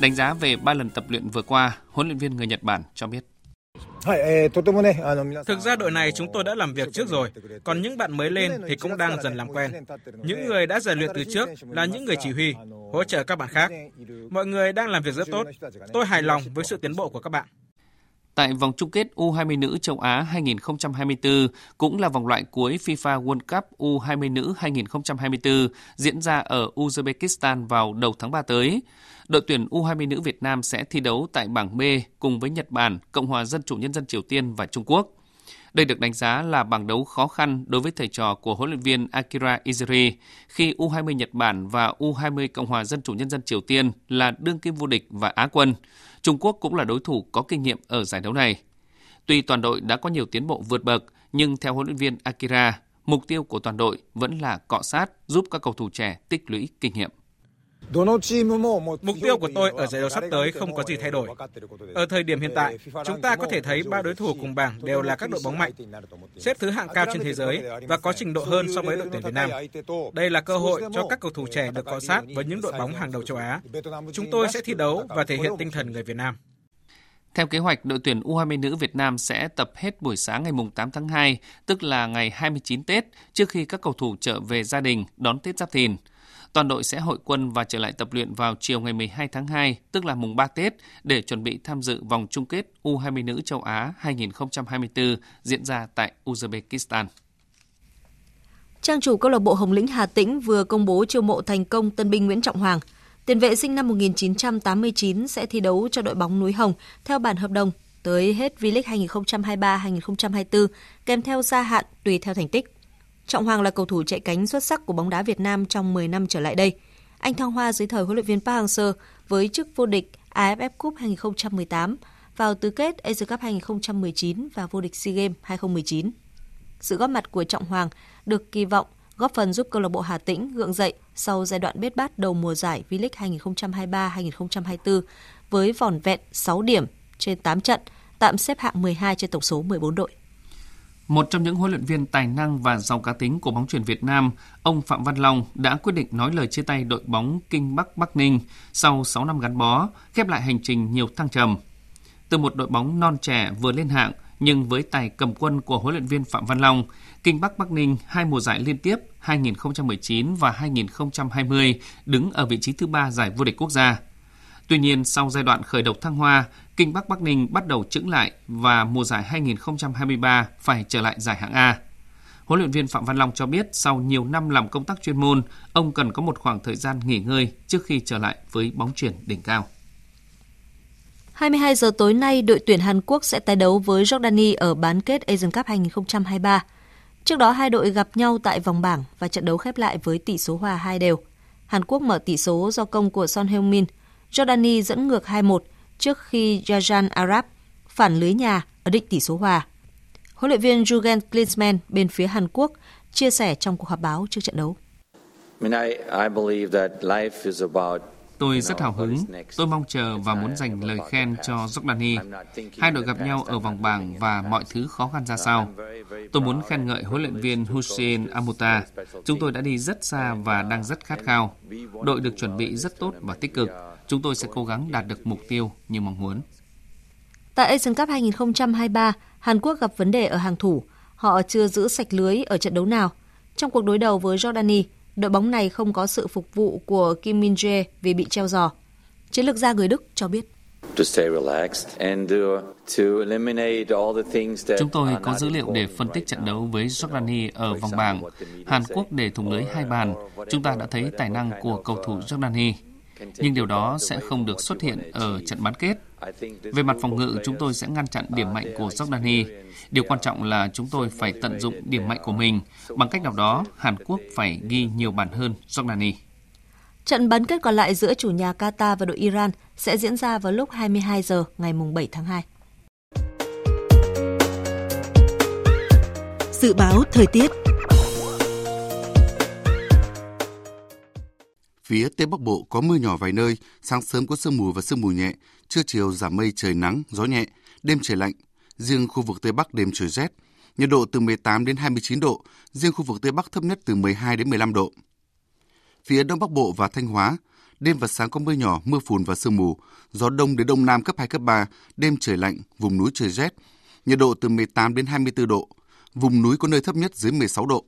Đánh giá về 3 lần tập luyện vừa qua, huấn luyện viên người Nhật Bản cho biết. Thực ra đội này chúng tôi đã làm việc trước rồi, còn những bạn mới lên thì cũng đang dần làm quen. Những người đã rèn luyện từ trước là những người chỉ huy, hỗ trợ các bạn khác. Mọi người đang làm việc rất tốt. Tôi hài lòng với sự tiến bộ của các bạn. Tại vòng chung kết U20 nữ châu Á 2024 cũng là vòng loại cuối FIFA World Cup U20 nữ 2024 diễn ra ở Uzbekistan vào đầu tháng 3 tới. Đội tuyển U20 nữ Việt Nam sẽ thi đấu tại bảng B cùng với Nhật Bản, Cộng hòa Dân chủ Nhân dân Triều Tiên và Trung Quốc. Đây được đánh giá là bảng đấu khó khăn đối với thầy trò của huấn luyện viên Akira Izuri khi U20 Nhật Bản và U20 Cộng hòa Dân chủ Nhân dân Triều Tiên là đương kim vô địch và Á quân. Trung Quốc cũng là đối thủ có kinh nghiệm ở giải đấu này. Tuy toàn đội đã có nhiều tiến bộ vượt bậc, nhưng theo huấn luyện viên Akira, mục tiêu của toàn đội vẫn là cọ sát giúp các cầu thủ trẻ tích lũy kinh nghiệm. Mục tiêu của tôi ở giải đấu sắp tới không có gì thay đổi. Ở thời điểm hiện tại, chúng ta có thể thấy ba đối thủ cùng bảng đều là các đội bóng mạnh, xếp thứ hạng cao trên thế giới và có trình độ hơn so với đội tuyển Việt Nam. Đây là cơ hội cho các cầu thủ trẻ được cọ sát với những đội bóng hàng đầu châu Á. Chúng tôi sẽ thi đấu và thể hiện tinh thần người Việt Nam. Theo kế hoạch, đội tuyển U20 nữ Việt Nam sẽ tập hết buổi sáng ngày 8 tháng 2, tức là ngày 29 Tết, trước khi các cầu thủ trở về gia đình đón Tết Giáp Thìn. Toàn đội sẽ hội quân và trở lại tập luyện vào chiều ngày 12 tháng 2, tức là mùng 3 Tết, để chuẩn bị tham dự vòng chung kết U20 nữ châu Á 2024 diễn ra tại Uzbekistan. Trang chủ câu lạc bộ Hồng Lĩnh Hà Tĩnh vừa công bố chiêu mộ thành công tân binh Nguyễn Trọng Hoàng. Tiền vệ sinh năm 1989 sẽ thi đấu cho đội bóng núi Hồng theo bản hợp đồng tới hết V-League 2023-2024 kèm theo gia hạn tùy theo thành tích. Trọng Hoàng là cầu thủ chạy cánh xuất sắc của bóng đá Việt Nam trong 10 năm trở lại đây. Anh thăng hoa dưới thời huấn luyện viên Park Hang-seo với chức vô địch AFF Cup 2018, vào tứ kết Asia Cup 2019 và vô địch SEA Games 2019. Sự góp mặt của Trọng Hoàng được kỳ vọng góp phần giúp câu lạc bộ Hà Tĩnh gượng dậy sau giai đoạn bết bát đầu mùa giải V-League 2023-2024 với vỏn vẹn 6 điểm trên 8 trận, tạm xếp hạng 12 trên tổng số 14 đội. Một trong những huấn luyện viên tài năng và giàu cá tính của bóng chuyển Việt Nam, ông Phạm Văn Long đã quyết định nói lời chia tay đội bóng Kinh Bắc Bắc Ninh sau 6 năm gắn bó, khép lại hành trình nhiều thăng trầm. Từ một đội bóng non trẻ vừa lên hạng, nhưng với tài cầm quân của huấn luyện viên Phạm Văn Long, Kinh Bắc Bắc Ninh hai mùa giải liên tiếp 2019 và 2020 đứng ở vị trí thứ ba giải vô địch quốc gia. Tuy nhiên, sau giai đoạn khởi độc thăng hoa, Kinh Bắc Bắc Ninh bắt đầu chững lại và mùa giải 2023 phải trở lại giải hạng A. Huấn luyện viên Phạm Văn Long cho biết sau nhiều năm làm công tác chuyên môn, ông cần có một khoảng thời gian nghỉ ngơi trước khi trở lại với bóng chuyển đỉnh cao. 22 giờ tối nay, đội tuyển Hàn Quốc sẽ tái đấu với Jordani ở bán kết Asian Cup 2023. Trước đó hai đội gặp nhau tại vòng bảng và trận đấu khép lại với tỷ số hòa 2 đều. Hàn Quốc mở tỷ số do công của Son Heung-min. Jordani dẫn ngược 2-1 trước khi Yajan Arab phản lưới nhà ở định tỷ số hòa. Huấn luyện viên Jurgen Klinsmann bên phía Hàn Quốc chia sẻ trong cuộc họp báo trước trận đấu. Tôi rất hào hứng. Tôi mong chờ và muốn dành lời khen cho Jordani. Hai đội gặp nhau ở vòng bảng và mọi thứ khó khăn ra sao. Tôi muốn khen ngợi huấn luyện viên Hussein Amuta. Chúng tôi đã đi rất xa và đang rất khát khao. Đội được chuẩn bị rất tốt và tích cực. Chúng tôi sẽ cố gắng đạt được mục tiêu như mong muốn. Tại Asian Cup 2023, Hàn Quốc gặp vấn đề ở hàng thủ. Họ chưa giữ sạch lưới ở trận đấu nào. Trong cuộc đối đầu với Jordani, đội bóng này không có sự phục vụ của Kim Min Jae vì bị treo giò. Chiến lược gia người Đức cho biết. Chúng tôi có dữ liệu để phân tích trận đấu với Jordani ở vòng bảng. Hàn Quốc để thủng lưới hai bàn. Chúng ta đã thấy tài năng của cầu thủ Jordani nhưng điều đó sẽ không được xuất hiện ở trận bán kết. Về mặt phòng ngự, chúng tôi sẽ ngăn chặn điểm mạnh của Jordani. Điều quan trọng là chúng tôi phải tận dụng điểm mạnh của mình. Bằng cách nào đó, Hàn Quốc phải ghi nhiều bàn hơn Jordani. Trận bán kết còn lại giữa chủ nhà Qatar và đội Iran sẽ diễn ra vào lúc 22 giờ ngày 7 tháng 2. Dự báo thời tiết Phía Tây Bắc Bộ có mưa nhỏ vài nơi, sáng sớm có sương mù và sương mù nhẹ, trưa chiều giảm mây trời nắng, gió nhẹ, đêm trời lạnh. Riêng khu vực Tây Bắc đêm trời rét, nhiệt độ từ 18 đến 29 độ, riêng khu vực Tây Bắc thấp nhất từ 12 đến 15 độ. Phía Đông Bắc Bộ và Thanh Hóa, đêm và sáng có mưa nhỏ, mưa phùn và sương mù, gió đông đến đông nam cấp 2 cấp 3, đêm trời lạnh, vùng núi trời rét. nhiệt độ từ 18 đến 24 độ, vùng núi có nơi thấp nhất dưới 16 độ.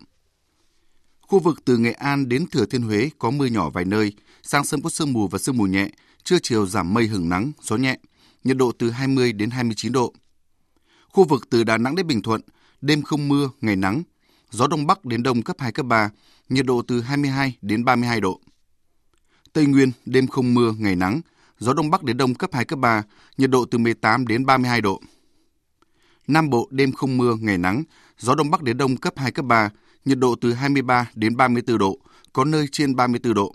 Khu vực từ Nghệ An đến Thừa Thiên Huế có mưa nhỏ vài nơi, sáng sớm có sương mù và sương mù nhẹ, trưa chiều giảm mây hưởng nắng, gió nhẹ, nhiệt độ từ 20 đến 29 độ. Khu vực từ Đà Nẵng đến Bình Thuận, đêm không mưa, ngày nắng, gió đông bắc đến đông cấp 2 cấp 3, nhiệt độ từ 22 đến 32 độ. Tây Nguyên, đêm không mưa, ngày nắng, gió đông bắc đến đông cấp 2 cấp 3, nhiệt độ từ 18 đến 32 độ. Nam Bộ đêm không mưa, ngày nắng, gió đông bắc đến đông cấp 2 cấp 3, nhiệt độ từ 23 đến 34 độ, có nơi trên 34 độ.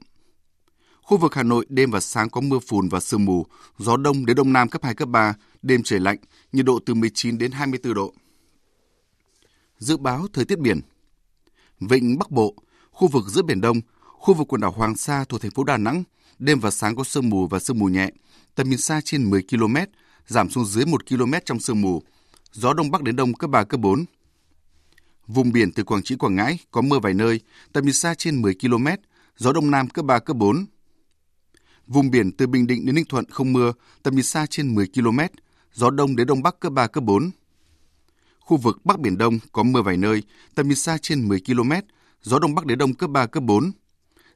Khu vực Hà Nội đêm và sáng có mưa phùn và sương mù, gió đông đến đông nam cấp 2 cấp 3, đêm trời lạnh, nhiệt độ từ 19 đến 24 độ. Dự báo thời tiết biển. Vịnh Bắc Bộ, khu vực giữa Biển Đông, khu vực quần đảo Hoàng Sa thuộc thành phố Đà Nẵng, đêm và sáng có sương mù và sương mù nhẹ, tầm nhìn xa trên 10 km, giảm xuống dưới 1 km trong sương mù, gió đông bắc đến đông cấp 3 cấp 4. Vùng biển từ Quảng Trị Quảng Ngãi có mưa vài nơi, tầm nhìn xa trên 10 km, gió đông nam cấp 3 cấp 4. Vùng biển từ Bình Định đến Ninh Thuận không mưa, tầm nhìn xa trên 10 km, gió đông đến đông bắc cấp 3 cấp 4. Khu vực Bắc Biển Đông có mưa vài nơi, tầm nhìn xa trên 10 km, gió đông bắc đến đông cấp 3 cấp 4.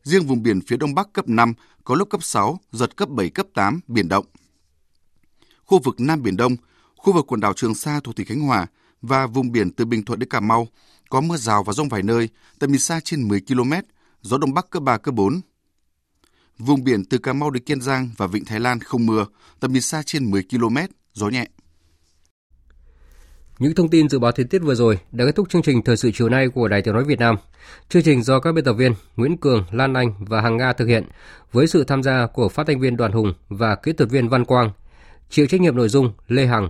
Riêng vùng biển phía đông bắc cấp 5, có lúc cấp 6, giật cấp 7 cấp 8, biển động. Khu vực Nam Biển Đông, khu vực quần đảo Trường Sa thuộc tỉnh Khánh Hòa và vùng biển từ Bình Thuận đến Cà Mau có mưa rào và rông vài nơi, tầm nhìn xa trên 10 km, gió đông bắc cấp 3 cấp 4. Vùng biển từ Cà Mau đến Kiên Giang và Vịnh Thái Lan không mưa, tầm nhìn xa trên 10 km, gió nhẹ. Những thông tin dự báo thời tiết vừa rồi đã kết thúc chương trình thời sự chiều nay của Đài Tiếng nói Việt Nam. Chương trình do các biên tập viên Nguyễn Cường, Lan Anh và Hằng Nga thực hiện với sự tham gia của phát thanh viên Đoàn Hùng và kỹ thuật viên Văn Quang. Chịu trách nhiệm nội dung Lê Hằng.